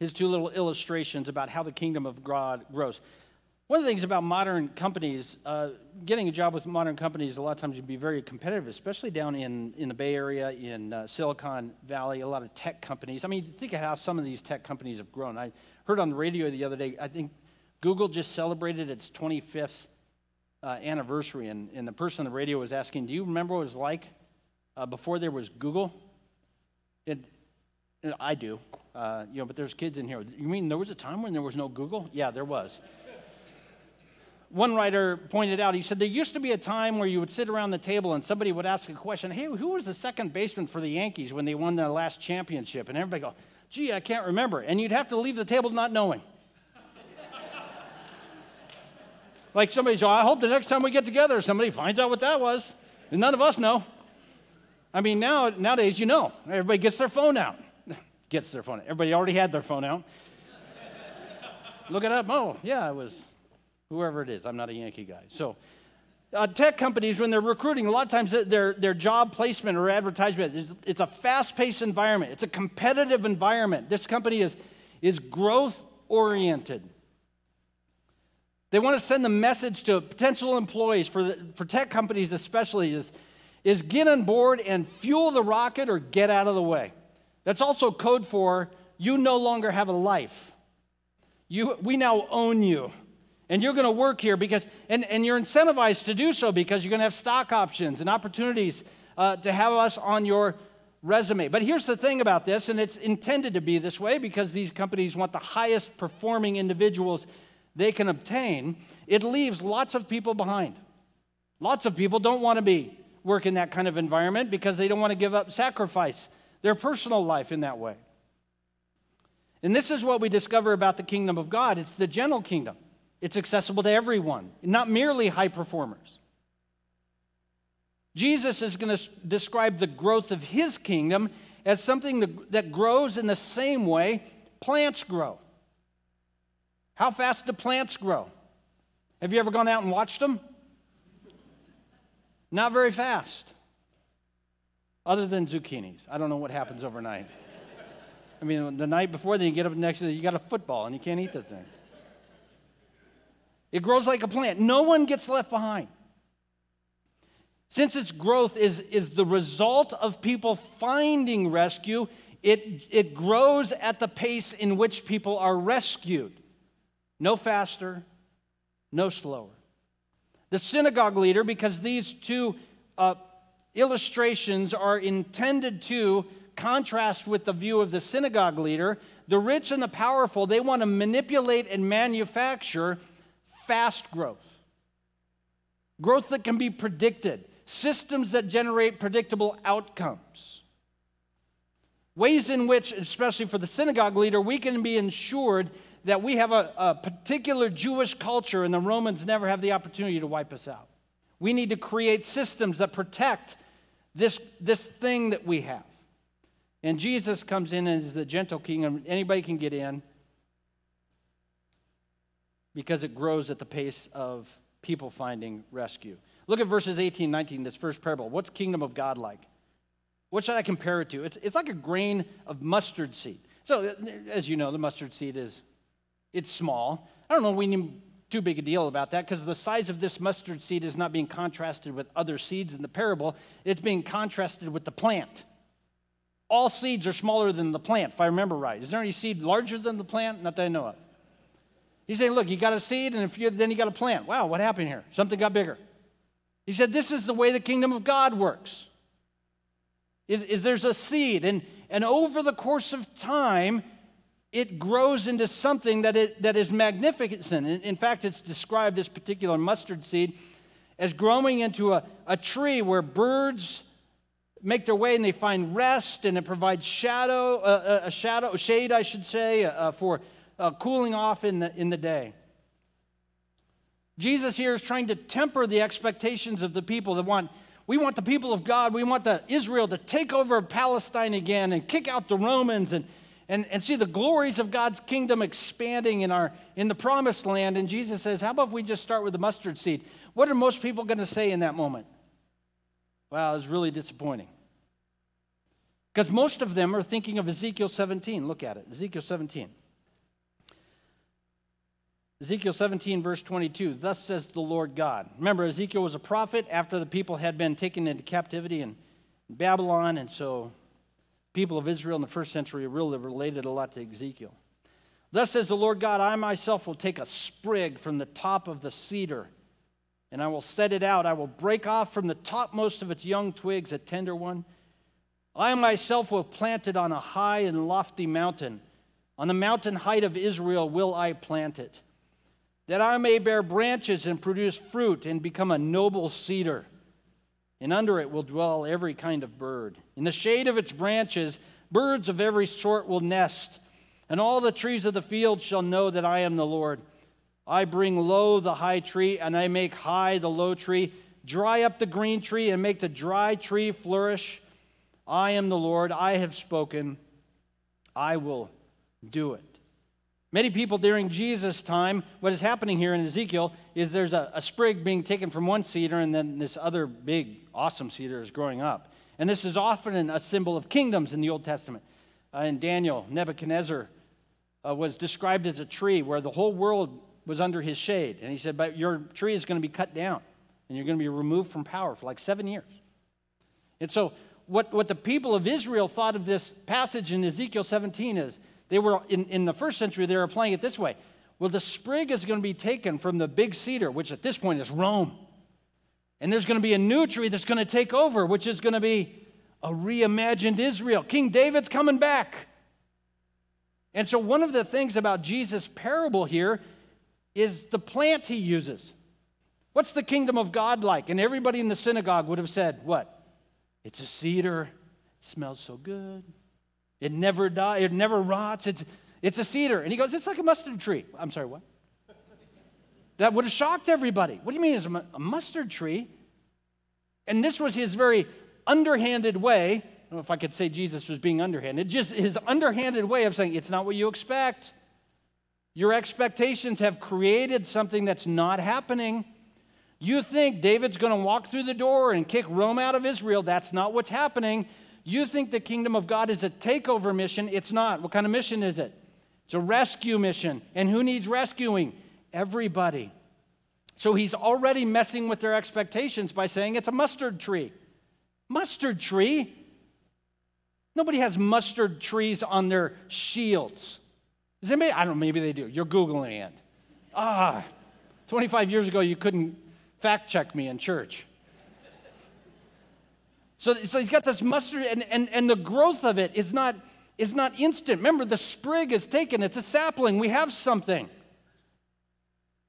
His two little illustrations about how the kingdom of God grows. One of the things about modern companies, uh, getting a job with modern companies, a lot of times you can be very competitive, especially down in, in the Bay Area, in uh, Silicon Valley, a lot of tech companies. I mean, think of how some of these tech companies have grown. I heard on the radio the other day, I think Google just celebrated its 25th uh, anniversary, and, and the person on the radio was asking, Do you remember what it was like uh, before there was Google? It, I do, uh, you know, but there's kids in here. You mean there was a time when there was no Google? Yeah, there was one writer pointed out, he said, There used to be a time where you would sit around the table and somebody would ask a question, Hey, who was the second baseman for the Yankees when they won their last championship? And everybody go, Gee, I can't remember. And you'd have to leave the table not knowing. Like somebody said, I hope the next time we get together, somebody finds out what that was. And none of us know. I mean, now nowadays, you know, everybody gets their phone out. gets their phone out. Everybody already had their phone out. Look it up. Oh, yeah, it was whoever it is. I'm not a Yankee guy. So, uh, tech companies, when they're recruiting, a lot of times their, their job placement or advertisement is it's a fast paced environment, it's a competitive environment. This company is, is growth oriented. They want to send the message to potential employees, for, the, for tech companies especially, is, is get on board and fuel the rocket or get out of the way. That's also code for you no longer have a life. You, we now own you. And you're going to work here because, and, and you're incentivized to do so because you're going to have stock options and opportunities uh, to have us on your resume. But here's the thing about this, and it's intended to be this way because these companies want the highest performing individuals they can obtain. It leaves lots of people behind. Lots of people don't want to be work in that kind of environment because they don't want to give up sacrifice their personal life in that way. And this is what we discover about the kingdom of God. It's the gentle kingdom. It's accessible to everyone, not merely high performers. Jesus is going to describe the growth of his kingdom as something that grows in the same way plants grow. How fast do plants grow? Have you ever gone out and watched them? Not very fast. Other than zucchinis. I don't know what happens overnight. I mean, the night before, then you get up next day, you got a football and you can't eat the thing. It grows like a plant. No one gets left behind. Since its growth is, is the result of people finding rescue, it, it grows at the pace in which people are rescued. No faster, no slower. The synagogue leader, because these two uh, illustrations are intended to contrast with the view of the synagogue leader, the rich and the powerful, they want to manipulate and manufacture fast growth, growth that can be predicted, systems that generate predictable outcomes. Ways in which, especially for the synagogue leader, we can be ensured that we have a, a, particular Jewish culture and the Romans never have the opportunity to wipe us out. We need to create systems that protect this, this thing that we have. And Jesus comes in and is the gentle king, and anybody can get in because it grows at the pace of people finding rescue. Look at verses 18 19, this first parable. What's kingdom of God like? What should I compare it to? It's, it's like a grain of mustard seed. So, as you know, the mustard seed is it's small. I don't know we need too big a deal about that because the size of this mustard seed is not being contrasted with other seeds in the parable. It's being contrasted with the plant. All seeds are smaller than the plant, if I remember right. Is there any seed larger than the plant? Not that I know of. He's saying, look, you got a seed, and if you, then you got a plant. Wow, what happened here? Something got bigger. He said, this is the way the kingdom of God works. Is, is there's a seed, and, and over the course of time, it grows into something that, it, that is magnificent. In, in fact, it's described, this particular mustard seed, as growing into a, a tree where birds make their way and they find rest and it provides shadow, uh, uh a shadow, shade, I should say, uh, uh, for uh, cooling off in the, in the day. Jesus here is trying to temper the expectations of the people that want, we want the people of God, we want the Israel to take over Palestine again and kick out the Romans and, and, and see the glories of God's kingdom expanding in, our, in the promised land. And Jesus says, How about if we just start with the mustard seed? What are most people going to say in that moment? Wow, it's really disappointing. Because most of them are thinking of Ezekiel 17. Look at it Ezekiel 17. Ezekiel 17, verse 22, thus says the Lord God. Remember, Ezekiel was a prophet after the people had been taken into captivity in Babylon, and so people of Israel in the first century really related a lot to Ezekiel. Thus says the Lord God, I myself will take a sprig from the top of the cedar, and I will set it out. I will break off from the topmost of its young twigs a tender one. I myself will plant it on a high and lofty mountain. On the mountain height of Israel will I plant it that I may bear branches and produce fruit and become a noble cedar. And under it will dwell every kind of bird. In the shade of its branches, birds of every sort will nest, and all the trees of the field shall know that I am the Lord. I bring low the high tree, and I make high the low tree, dry up the green tree, and make the dry tree flourish. I am the Lord. I have spoken. I will do it. Many people during Jesus' time, what is happening here in Ezekiel is there's a, a, sprig being taken from one cedar, and then this other big, awesome cedar is growing up. And this is often a symbol of kingdoms in the Old Testament. Uh, in Daniel, Nebuchadnezzar uh, was described as a tree where the whole world was under his shade. And he said, But your tree is going to be cut down, and you're going to be removed from power for like seven years. And so, what, what the people of Israel thought of this passage in Ezekiel 17 is they were, in, in the first century, they were applying it this way. Well, the sprig is going to be taken from the big cedar, which at this point is Rome. And there's going to be a new tree that's going to take over, which is going to be a reimagined Israel. King David's coming back. And so, one of the things about Jesus' parable here is the plant he uses. What's the kingdom of God like? And everybody in the synagogue would have said, What? It's a cedar. It smells so good. It never dies, it never rots. It's, it's a cedar. And he goes, It's like a mustard tree. I'm sorry, what? That would have shocked everybody. What do you mean it's a mustard tree? And this was his very underhanded way. I don't know if I could say Jesus was being underhanded, just his underhanded way of saying, It's not what you expect. Your expectations have created something that's not happening. You think David's going to walk through the door and kick Rome out of Israel. That's not what's happening. You think the kingdom of God is a takeover mission. It's not. What kind of mission is it? It's a rescue mission. And who needs rescuing? Everybody. So he's already messing with their expectations by saying it's a mustard tree. Mustard tree? Nobody has mustard trees on their shields. Does anybody? I don't know, maybe they do. You're Googling it. Ah, 25 years ago, you couldn't fact check me in church. So, so he's got this mustard, and, and, and the growth of it is not, is not instant. Remember, the sprig is taken, it's a sapling. We have something.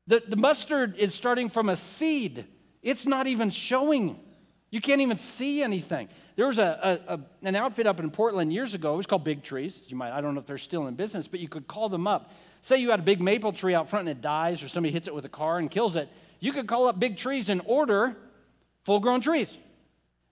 The, the mustard is starting from a seed, it's not even showing. You can't even see anything. There was a, a, a, an outfit up in Portland years ago. It was called Big Trees. You might, I don't know if they're still in business, but you could call them up. Say you had a big maple tree out front and it dies, or somebody hits it with a car and kills it. You could call up Big Trees and order full grown trees.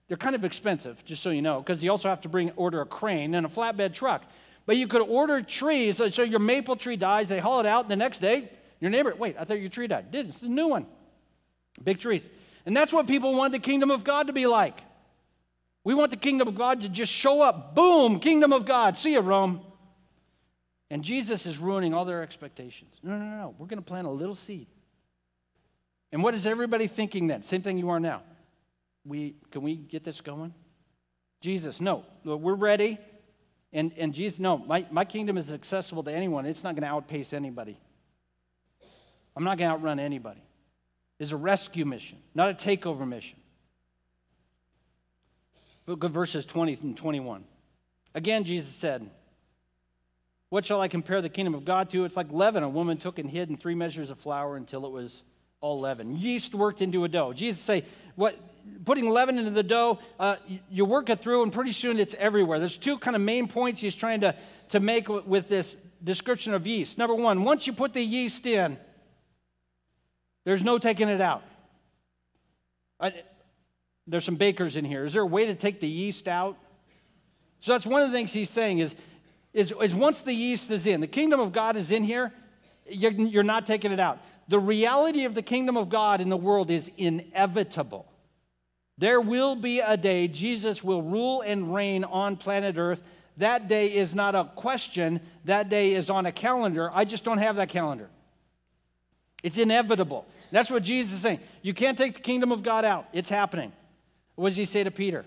They're kind of expensive, just so you know, because you also have to bring order a crane and a flatbed truck. But you could order trees, so your maple tree dies, they haul it out, and the next day, your neighbor, wait, I thought your tree died. Did it's a new one. Big trees. And that's what people want the kingdom of God to be like. We want the kingdom of God to just show up. Boom, kingdom of God. See you, Rome. And Jesus is ruining all their expectations. No, no, no, no. We're going to plant a little seed. And what is everybody thinking then? Same thing you are now we can we get this going? Jesus, no, we're ready. And, and Jesus, no, my, my kingdom is accessible to anyone. It's not going to outpace anybody. I'm not going to outrun anybody. It's a rescue mission, not a takeover mission. Look at verses 20 and 21. Again, Jesus said, What shall I compare the kingdom of God to? It's like leaven. A woman took and hid in three measures of flour until it was all leaven. Yeast worked into a dough. Jesus say, what putting leaven into the dough, uh, you work it through, and pretty soon it's everywhere. There's two kind of main points he's trying to, to make with this description of yeast. Number one, once you put the yeast in, there's no taking it out. I, there's some bakers in here. Is there a way to take the yeast out? So that's one of the things he's saying is, is, is once the yeast is in, the kingdom of God is in here, you're, you're not taking it out. The reality of the kingdom of God in the world is inevitable. There will be a day Jesus will rule and reign on planet Earth. That day is not a question, that day is on a calendar. I just don't have that calendar. It's inevitable. That's what Jesus is saying. You can't take the kingdom of God out, it's happening. What does he say to Peter?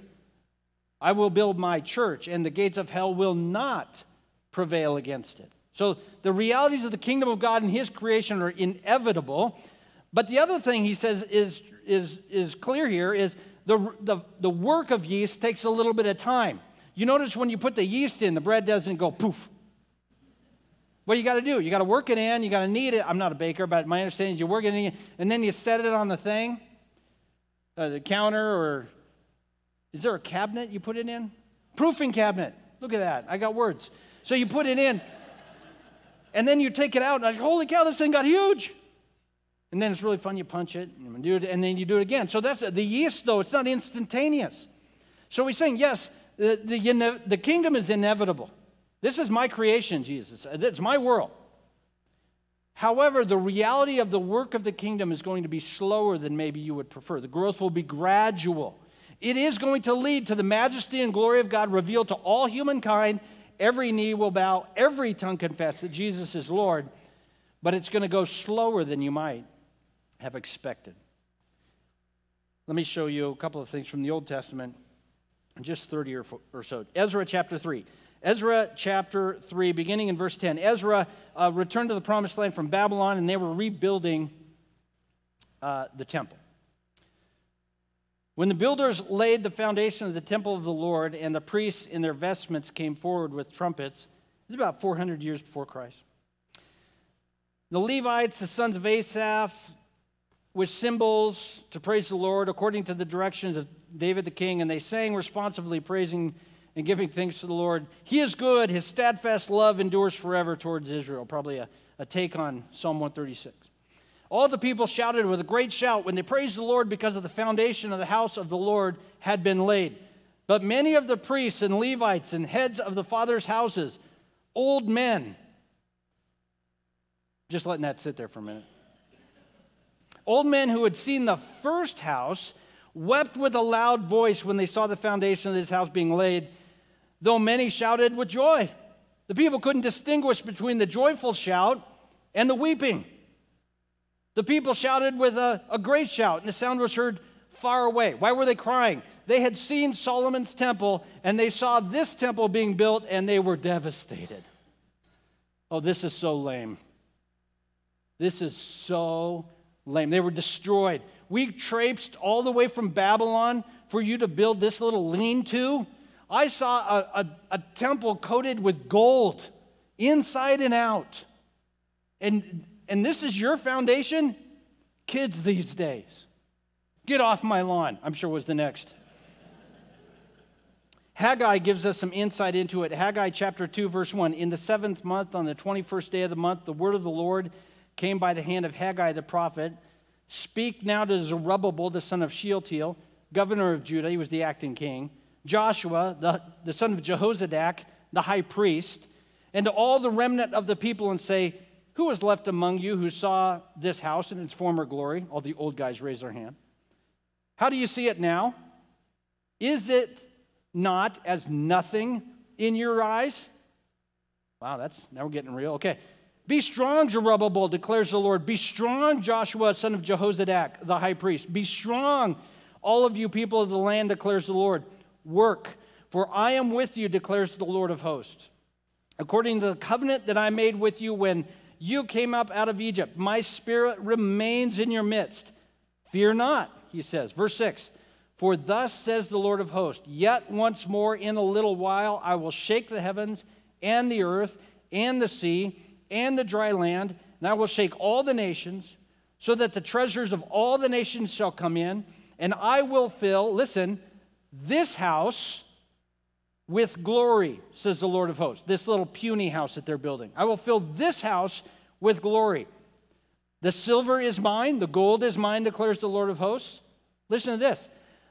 I will build my church, and the gates of hell will not prevail against it. So the realities of the kingdom of God and his creation are inevitable. But the other thing he says is, is, is clear here is the, the, the work of yeast takes a little bit of time. You notice when you put the yeast in, the bread doesn't go poof. What do you got to do? You got to work it in, you got to knead it. I'm not a baker, but my understanding is you work it in, and then you set it on the thing, uh, the counter, or is there a cabinet you put it in? Proofing cabinet. Look at that. I got words. So you put it in, and then you take it out, and I like, holy cow, this thing got huge. And then it's really fun. You punch it, and, do it, and then you do it again. So that's the yeast, though. It's not instantaneous. So he's saying, yes, the, the, the kingdom is inevitable. This is my creation, Jesus. It's my world. However, the reality of the work of the kingdom is going to be slower than maybe you would prefer. The growth will be gradual. It is going to lead to the majesty and glory of God revealed to all humankind Every knee will bow, every tongue confess that Jesus is Lord, but it's going to go slower than you might have expected. Let me show you a couple of things from the Old Testament, just 30 or, or so. Ezra chapter 3. Ezra chapter 3, beginning in verse 10. Ezra uh, returned to the promised land from Babylon, and they were rebuilding uh, the temple. When the builders laid the foundation of the temple of the Lord and the priests in their vestments came forward with trumpets, it's about 400 years before Christ. The Levites, the sons of Asaph, with cymbals to praise the Lord according to the directions of David the king, and they sang responsively, praising and giving thanks to the Lord. He is good, his steadfast love endures forever towards Israel. Probably a, a take on Psalm 136. All the people shouted with a great shout when they praised the Lord because of the foundation of the house of the Lord had been laid. But many of the priests and Levites and heads of the fathers' houses, old men, just letting that sit there for a minute. Old men who had seen the first house wept with a loud voice when they saw the foundation of this house being laid, though many shouted with joy. The people couldn't distinguish between the joyful shout and the weeping. The people shouted with a, a great shout, and the sound was heard far away. Why were they crying? They had seen Solomon's temple, and they saw this temple being built, and they were devastated. Oh, this is so lame. This is so lame. They were destroyed. We traipsed all the way from Babylon for you to build this little lean to. I saw a, a, a temple coated with gold inside and out. And and this is your foundation? Kids these days. Get off my lawn, I'm sure was the next. Haggai gives us some insight into it. Haggai chapter 2, verse 1. In the seventh month, on the 21st day of the month, the word of the Lord came by the hand of Haggai the prophet. Speak now to Zerubbabel, the son of Shealtiel, governor of Judah. He was the acting king. Joshua, the, the son of Jehozadak, the high priest, and to all the remnant of the people, and say, Who is left among you who saw this house in its former glory? All the old guys raise their hand. How do you see it now? Is it not as nothing in your eyes? Wow, that's now we're getting real. Okay. Be strong, Zerubbabel, declares the Lord. Be strong, Joshua, son of Jehozadak, the high priest. Be strong, all of you people of the land, declares the Lord. Work, for I am with you, declares the Lord of hosts. According to the covenant that I made with you when you came up out of Egypt. My spirit remains in your midst. Fear not, he says. Verse 6 For thus says the Lord of hosts, Yet once more in a little while I will shake the heavens and the earth, and the sea and the dry land, and I will shake all the nations, so that the treasures of all the nations shall come in, and I will fill, listen, this house with glory, says the Lord of hosts. This little puny house that they're building. I will fill this house with glory. The silver is mine, the gold is mine, declares the Lord of hosts. Listen to this.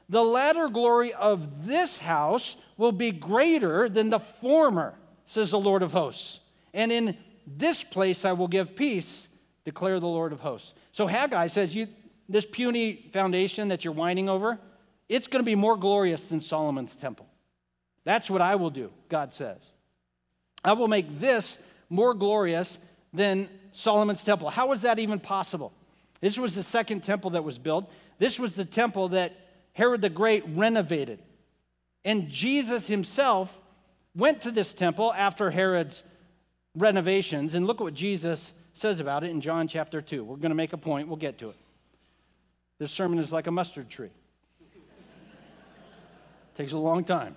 The latter glory of this house will be greater than the former, says the Lord of hosts. And in this place I will give peace, declare the Lord of hosts. So Haggai says, you, This puny foundation that you're whining over, it's going to be more glorious than Solomon's temple. That's what I will do, God says. I will make this more glorious than Solomon's temple. How was that even possible? This was the second temple that was built. This was the temple that Herod the Great renovated. And Jesus himself went to this temple after Herod's renovations. And look at what Jesus says about it in John chapter 2. We're going to make a point, we'll get to it. This sermon is like a mustard tree, takes a long time.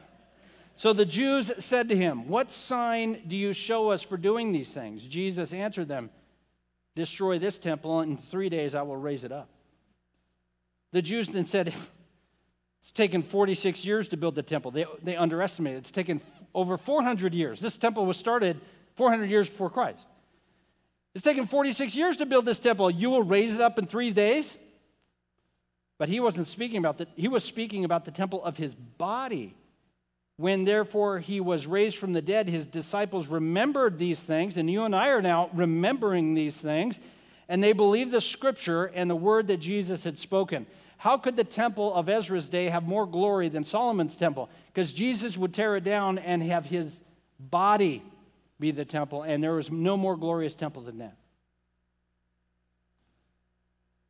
So the Jews said to him, What sign do you show us for doing these things? Jesus answered them, Destroy this temple, and in three days I will raise it up. The Jews then said, It's taken 46 years to build the temple. They, they underestimated. It's taken over 400 years. This temple was started 400 years before Christ. It's taken 46 years to build this temple. You will raise it up in three days? But he wasn't speaking about that. He was speaking about the temple of his body. When therefore he was raised from the dead, his disciples remembered these things, and you and I are now remembering these things, and they believed the scripture and the word that Jesus had spoken. How could the temple of Ezra's day have more glory than Solomon's temple? Because Jesus would tear it down and have his body be the temple, and there was no more glorious temple than that.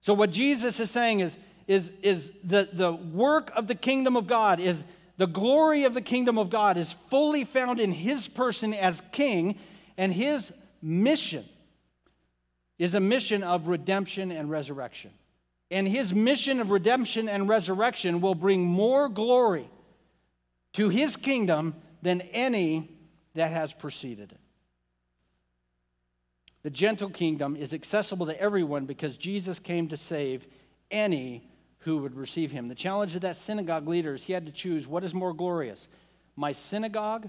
So, what Jesus is saying is, is, is the, the work of the kingdom of God is the glory of the kingdom of God is fully found in his person as king, and his mission is a mission of redemption and resurrection. And his mission of redemption and resurrection will bring more glory to his kingdom than any that has preceded it. The gentle kingdom is accessible to everyone because Jesus came to save any who would receive him. The challenge of that synagogue leader is he had to choose what is more glorious, my synagogue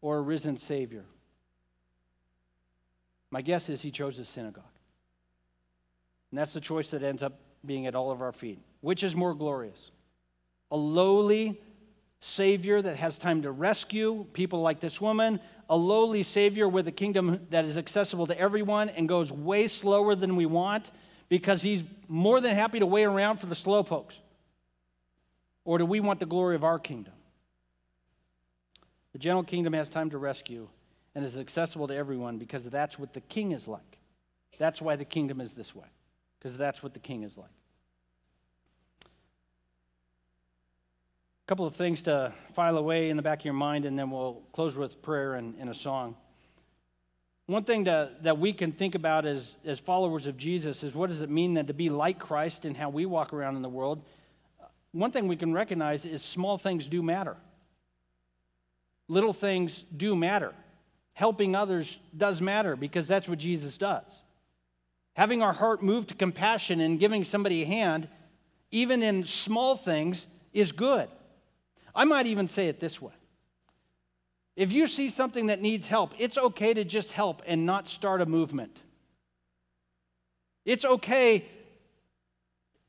or a risen Savior? My guess is he chose his synagogue. And that's the choice that ends up being at all of our feet. Which is more glorious? A lowly Savior that has time to rescue people like this woman, a lowly Savior with a kingdom that is accessible to everyone and goes way slower than we want because he's more than happy to wait around for the slowpokes? Or do we want the glory of our kingdom? The gentle kingdom has time to rescue and is accessible to everyone because that's what the king is like. That's why the kingdom is this way, because that's what the king is like. Couple of things to file away in the back of your mind, and then we'll close with prayer and, and a song. One thing that, that we can think about as, as followers of Jesus is what does it mean then to be like Christ and how we walk around in the world? One thing we can recognize is small things do matter. Little things do matter. Helping others does matter because that's what Jesus does. Having our heart moved to compassion and giving somebody a hand, even in small things, is good. I might even say it this way if you see something that needs help, it's okay to just help and not start a movement. It's okay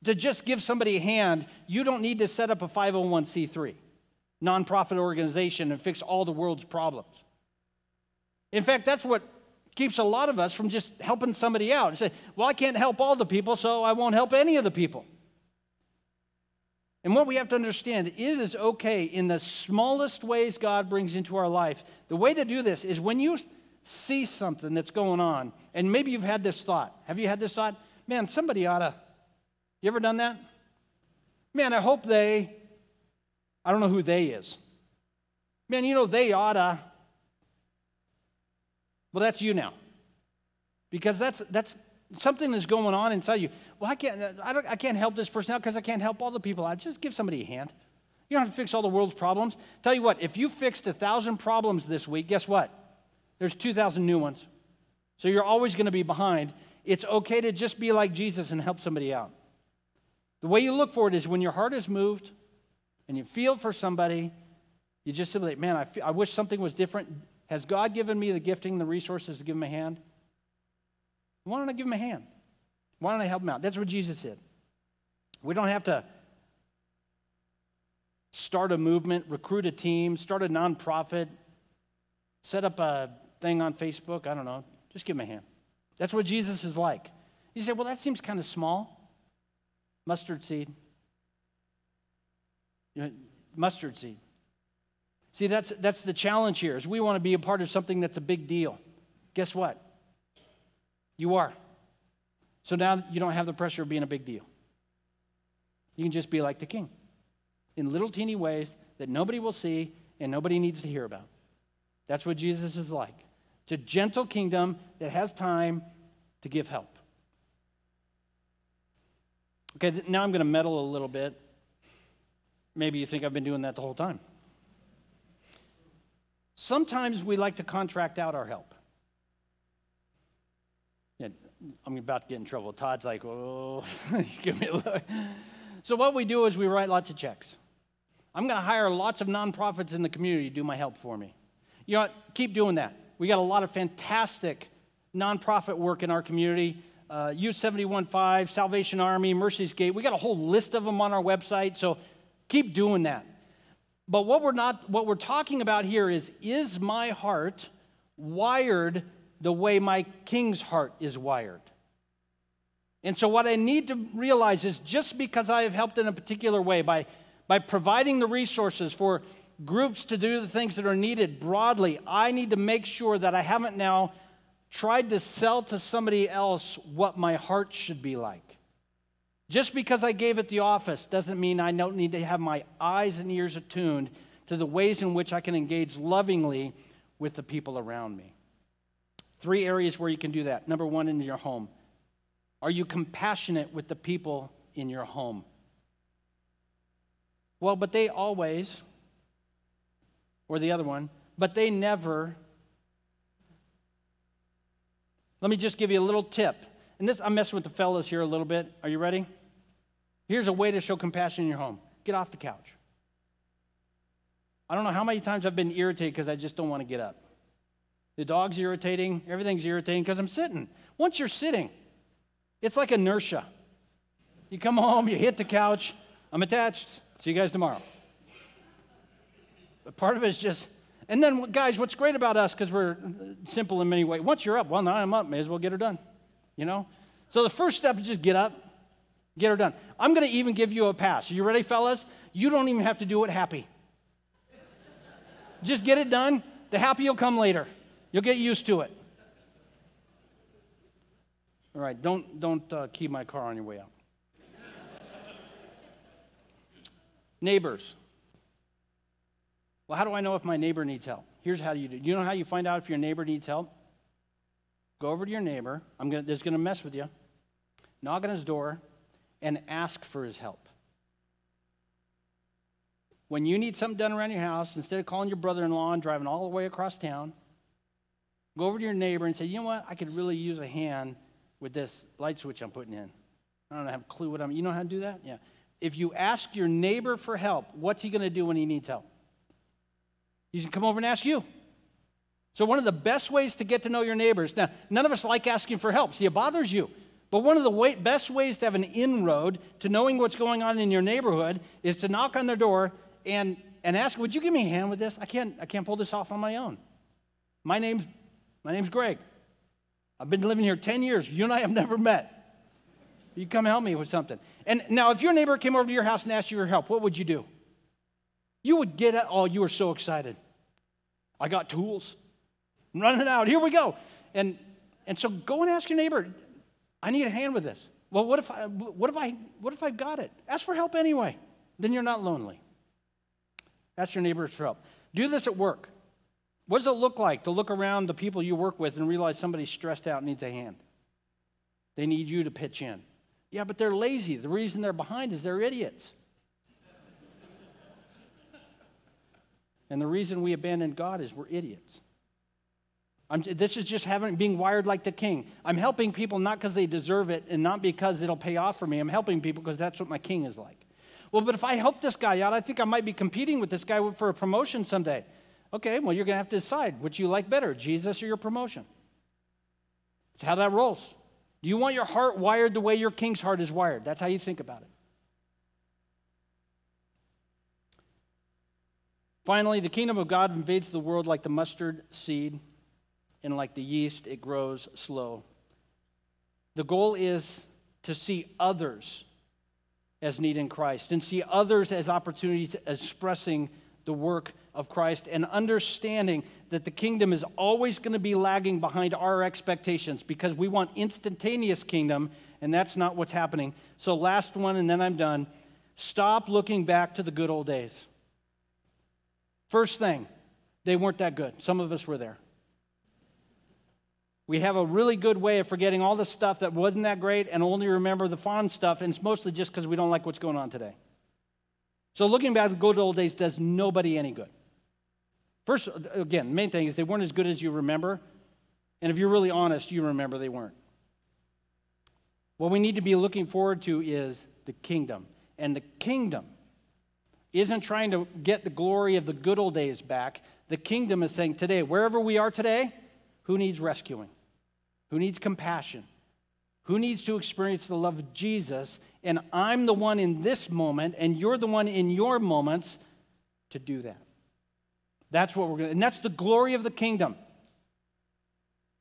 to just give somebody a hand. You don't need to set up a 501c3 nonprofit organization and fix all the world's problems. In fact, that's what keeps a lot of us from just helping somebody out. And say, well, I can't help all the people, so I won't help any of the people. And what we have to understand is it's okay in the smallest ways God brings into our life. The way to do this is when you see something that's going on, and maybe you've had this thought. Have you had this thought? Man, somebody ought to. You ever done that? Man, I hope they. I don't know who they is. Man, you know, they oughta. Well, that's you now. Because that's, that's something is going on inside you. Well, I can't, I, I can't help this person out because I can't help all the people. I just give somebody a hand. You don't have to fix all the world's problems. Tell you what, if you fixed a thousand problems this week, guess what? there's 2,000 new ones. So you're always going to be behind. It's okay to just be like Jesus and help somebody out. The way you look for it is when your heart is moved and you feel for somebody, you just simply, man, I, feel, I wish something was different. Has God given me the gifting, the resources to give him a hand? Why don't I give him a hand? Why don't I help him out? That's what Jesus did. We don't have to start a movement, recruit a team, start a nonprofit, set up a thing on Facebook. I don't know. Just give him a hand. That's what Jesus is like. You say, well, that seems kind of small. Mustard seed. Mustard seed. See, that's, that's the challenge here is we want to be a part of something that's a big deal. Guess what? You are. So now you don't have the pressure of being a big deal. You can just be like the king in little teeny ways that nobody will see and nobody needs to hear about. That's what Jesus is like. It's a gentle kingdom that has time to give help. Okay, now I'm going to meddle a little bit. Maybe you think I've been doing that the whole time. Sometimes we like to contract out our help. I'm about to get in trouble. Todd's like, oh, give me a look. So, what we do is we write lots of checks. I'm going to hire lots of nonprofits in the community to do my help for me. You know what? Keep doing that. We got a lot of fantastic nonprofit work in our community. Uh, U715, Salvation Army, Mercy's Gate. We got a whole list of them on our website. So keep doing that. But what we're not what we're talking about here is is my heart wired the way my king's heart is wired? And so what I need to realize is just because I have helped in a particular way by by providing the resources for groups to do the things that are needed broadly, I need to make sure that I haven't now tried to sell to somebody else what my heart should be like. Just because I gave at the office doesn't mean I don't need to have my eyes and ears attuned to the ways in which I can engage lovingly with the people around me. Three areas where you can do that. Number one, in your home. Are you compassionate with the people in your home? Well, but they always, or the other one, but they never. Let me just give you a little tip. And this, I'm messing with the fellas here a little bit. Are you ready? Here's a way to show compassion in your home get off the couch. I don't know how many times I've been irritated because I just don't want to get up. The dog's irritating, everything's irritating because I'm sitting. Once you're sitting, it's like inertia. You come home, you hit the couch, I'm attached. See you guys tomorrow. But part of it is just, and then, guys, what's great about us, because we're simple in many ways, once you're up, well, now I'm up, may as well get her done. You know? So the first step is just get up, Get her done. I'm going to even give you a pass. Are you ready, fellas? You don't even have to do it happy. Just get it done. The happy will come later. You'll get used to it. All right, don't, don't uh, key my car on your way out. Neighbors. Well, how do I know if my neighbor needs help? Here's how you do. You know how you find out if your neighbor needs help? Go over to your neighbor. I'm gonna, this is going to mess with you. Knock on his door and ask for his help. When you need something done around your house, instead of calling your brother in law and driving all the way across town, go over to your neighbor and say, you know what, I could really use a hand with this light switch I'm putting in. I don't have a clue what I'm, you know how to do that? Yeah. If you ask your neighbor for help, what's he going to do when he needs help? He's going to come over and ask you. So, one of the best ways to get to know your neighbors, now, none of us like asking for help. See, it bothers you. But one of the way, best ways to have an inroad to knowing what's going on in your neighborhood is to knock on their door and, and ask, Would you give me a hand with this? I can't, I can't pull this off on my own. My name's, my name's Greg. I've been living here 10 years. You and I have never met. You come help me with something. And now, if your neighbor came over to your house and asked you for help, what would you do? You would get it. Oh, you were so excited. I got tools. I'm running out. Here we go. And, and so go and ask your neighbor, I need a hand with this. Well, what if I, what if I, what if I got it? Ask for help anyway. Then you're not lonely. Ask your neighbors for help. Do this at work. What does it look like to look around the people you work with and realize somebody's stressed out and needs a hand? They need you to pitch in. Yeah, but they're lazy. The reason they're behind is they're idiots. and the reason we abandon God is we're idiots. I'm, this is just having being wired like the king. I'm helping people not because they deserve it and not because it'll pay off for me. I'm helping people because that's what my king is like. Well, but if I help this guy out, I think I might be competing with this guy for a promotion someday. Okay, well, you're going to have to decide which you like better, Jesus or your promotion. It's how that rolls. Do you want your heart wired the way your king's heart is wired? That's how you think about it. Finally, the kingdom of God invades the world like the mustard seed, and like the yeast, it grows slow. The goal is to see others as need in Christ and see others as opportunities expressing the work of Christ and understanding that the kingdom is always going to be lagging behind our expectations because we want instantaneous kingdom and that's not what's happening. So last one and then I'm done. Stop looking back to the good old days. First thing, they weren't that good. Some of us were there. We have a really good way of forgetting all the stuff that wasn't that great and only remember the fun stuff, and it's mostly just because we don't like what's going on today. So looking back at the good old days does nobody any good. First, again, main thing is they weren't as good as you remember. And if you're really honest, you remember they weren't. What we need to be looking forward to is the kingdom. And the kingdom isn't trying to get the glory of the good old days back. The kingdom is saying today, wherever we are today, who needs rescuing? Who needs compassion? Who needs to experience the love of Jesus? And I'm the one in this moment, and you're the one in your moments to do that. That's what we're going to, and that's the glory of the kingdom.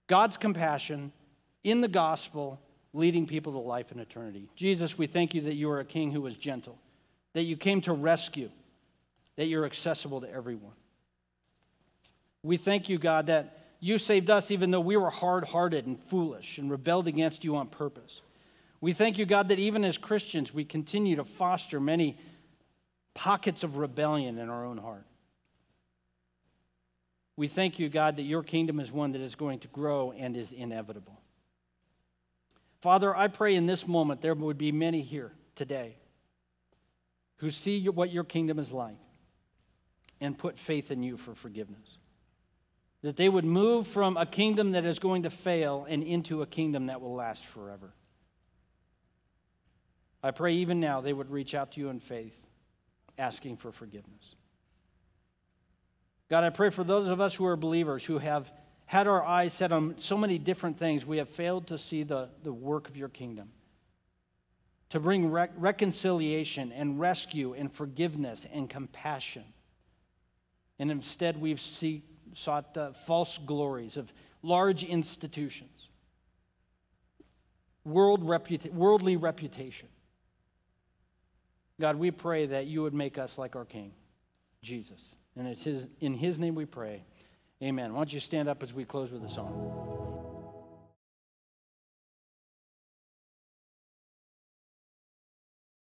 God's compassion in the gospel, leading people to life and eternity. Jesus, we thank you that you are a king who was gentle that you came to rescue, that you're accessible to everyone. We thank you, God, that you saved us even though we were hard hearted and foolish and rebelled against you on purpose. We thank you, God, that even as Christians, we continue to foster many pockets of rebellion in our own heart. We thank you, God, that your kingdom is one that is going to grow and is inevitable. Father, I pray in this moment there would be many here today who see what your kingdom is like and put faith in you for forgiveness. That they would move from a kingdom that is going to fail and into a kingdom that will last forever. I pray even now they would reach out to you in faith, asking for forgiveness. God, I pray for those of us who are believers who have had our eyes set on so many different things, we have failed to see the, the work of your kingdom to bring rec- reconciliation and rescue and forgiveness and compassion. And instead, we've see, sought the false glories of large institutions, world reputa- worldly reputation. God, we pray that you would make us like our King, Jesus. And it's his, in his name we pray. Amen. Why don't you stand up as we close with a song?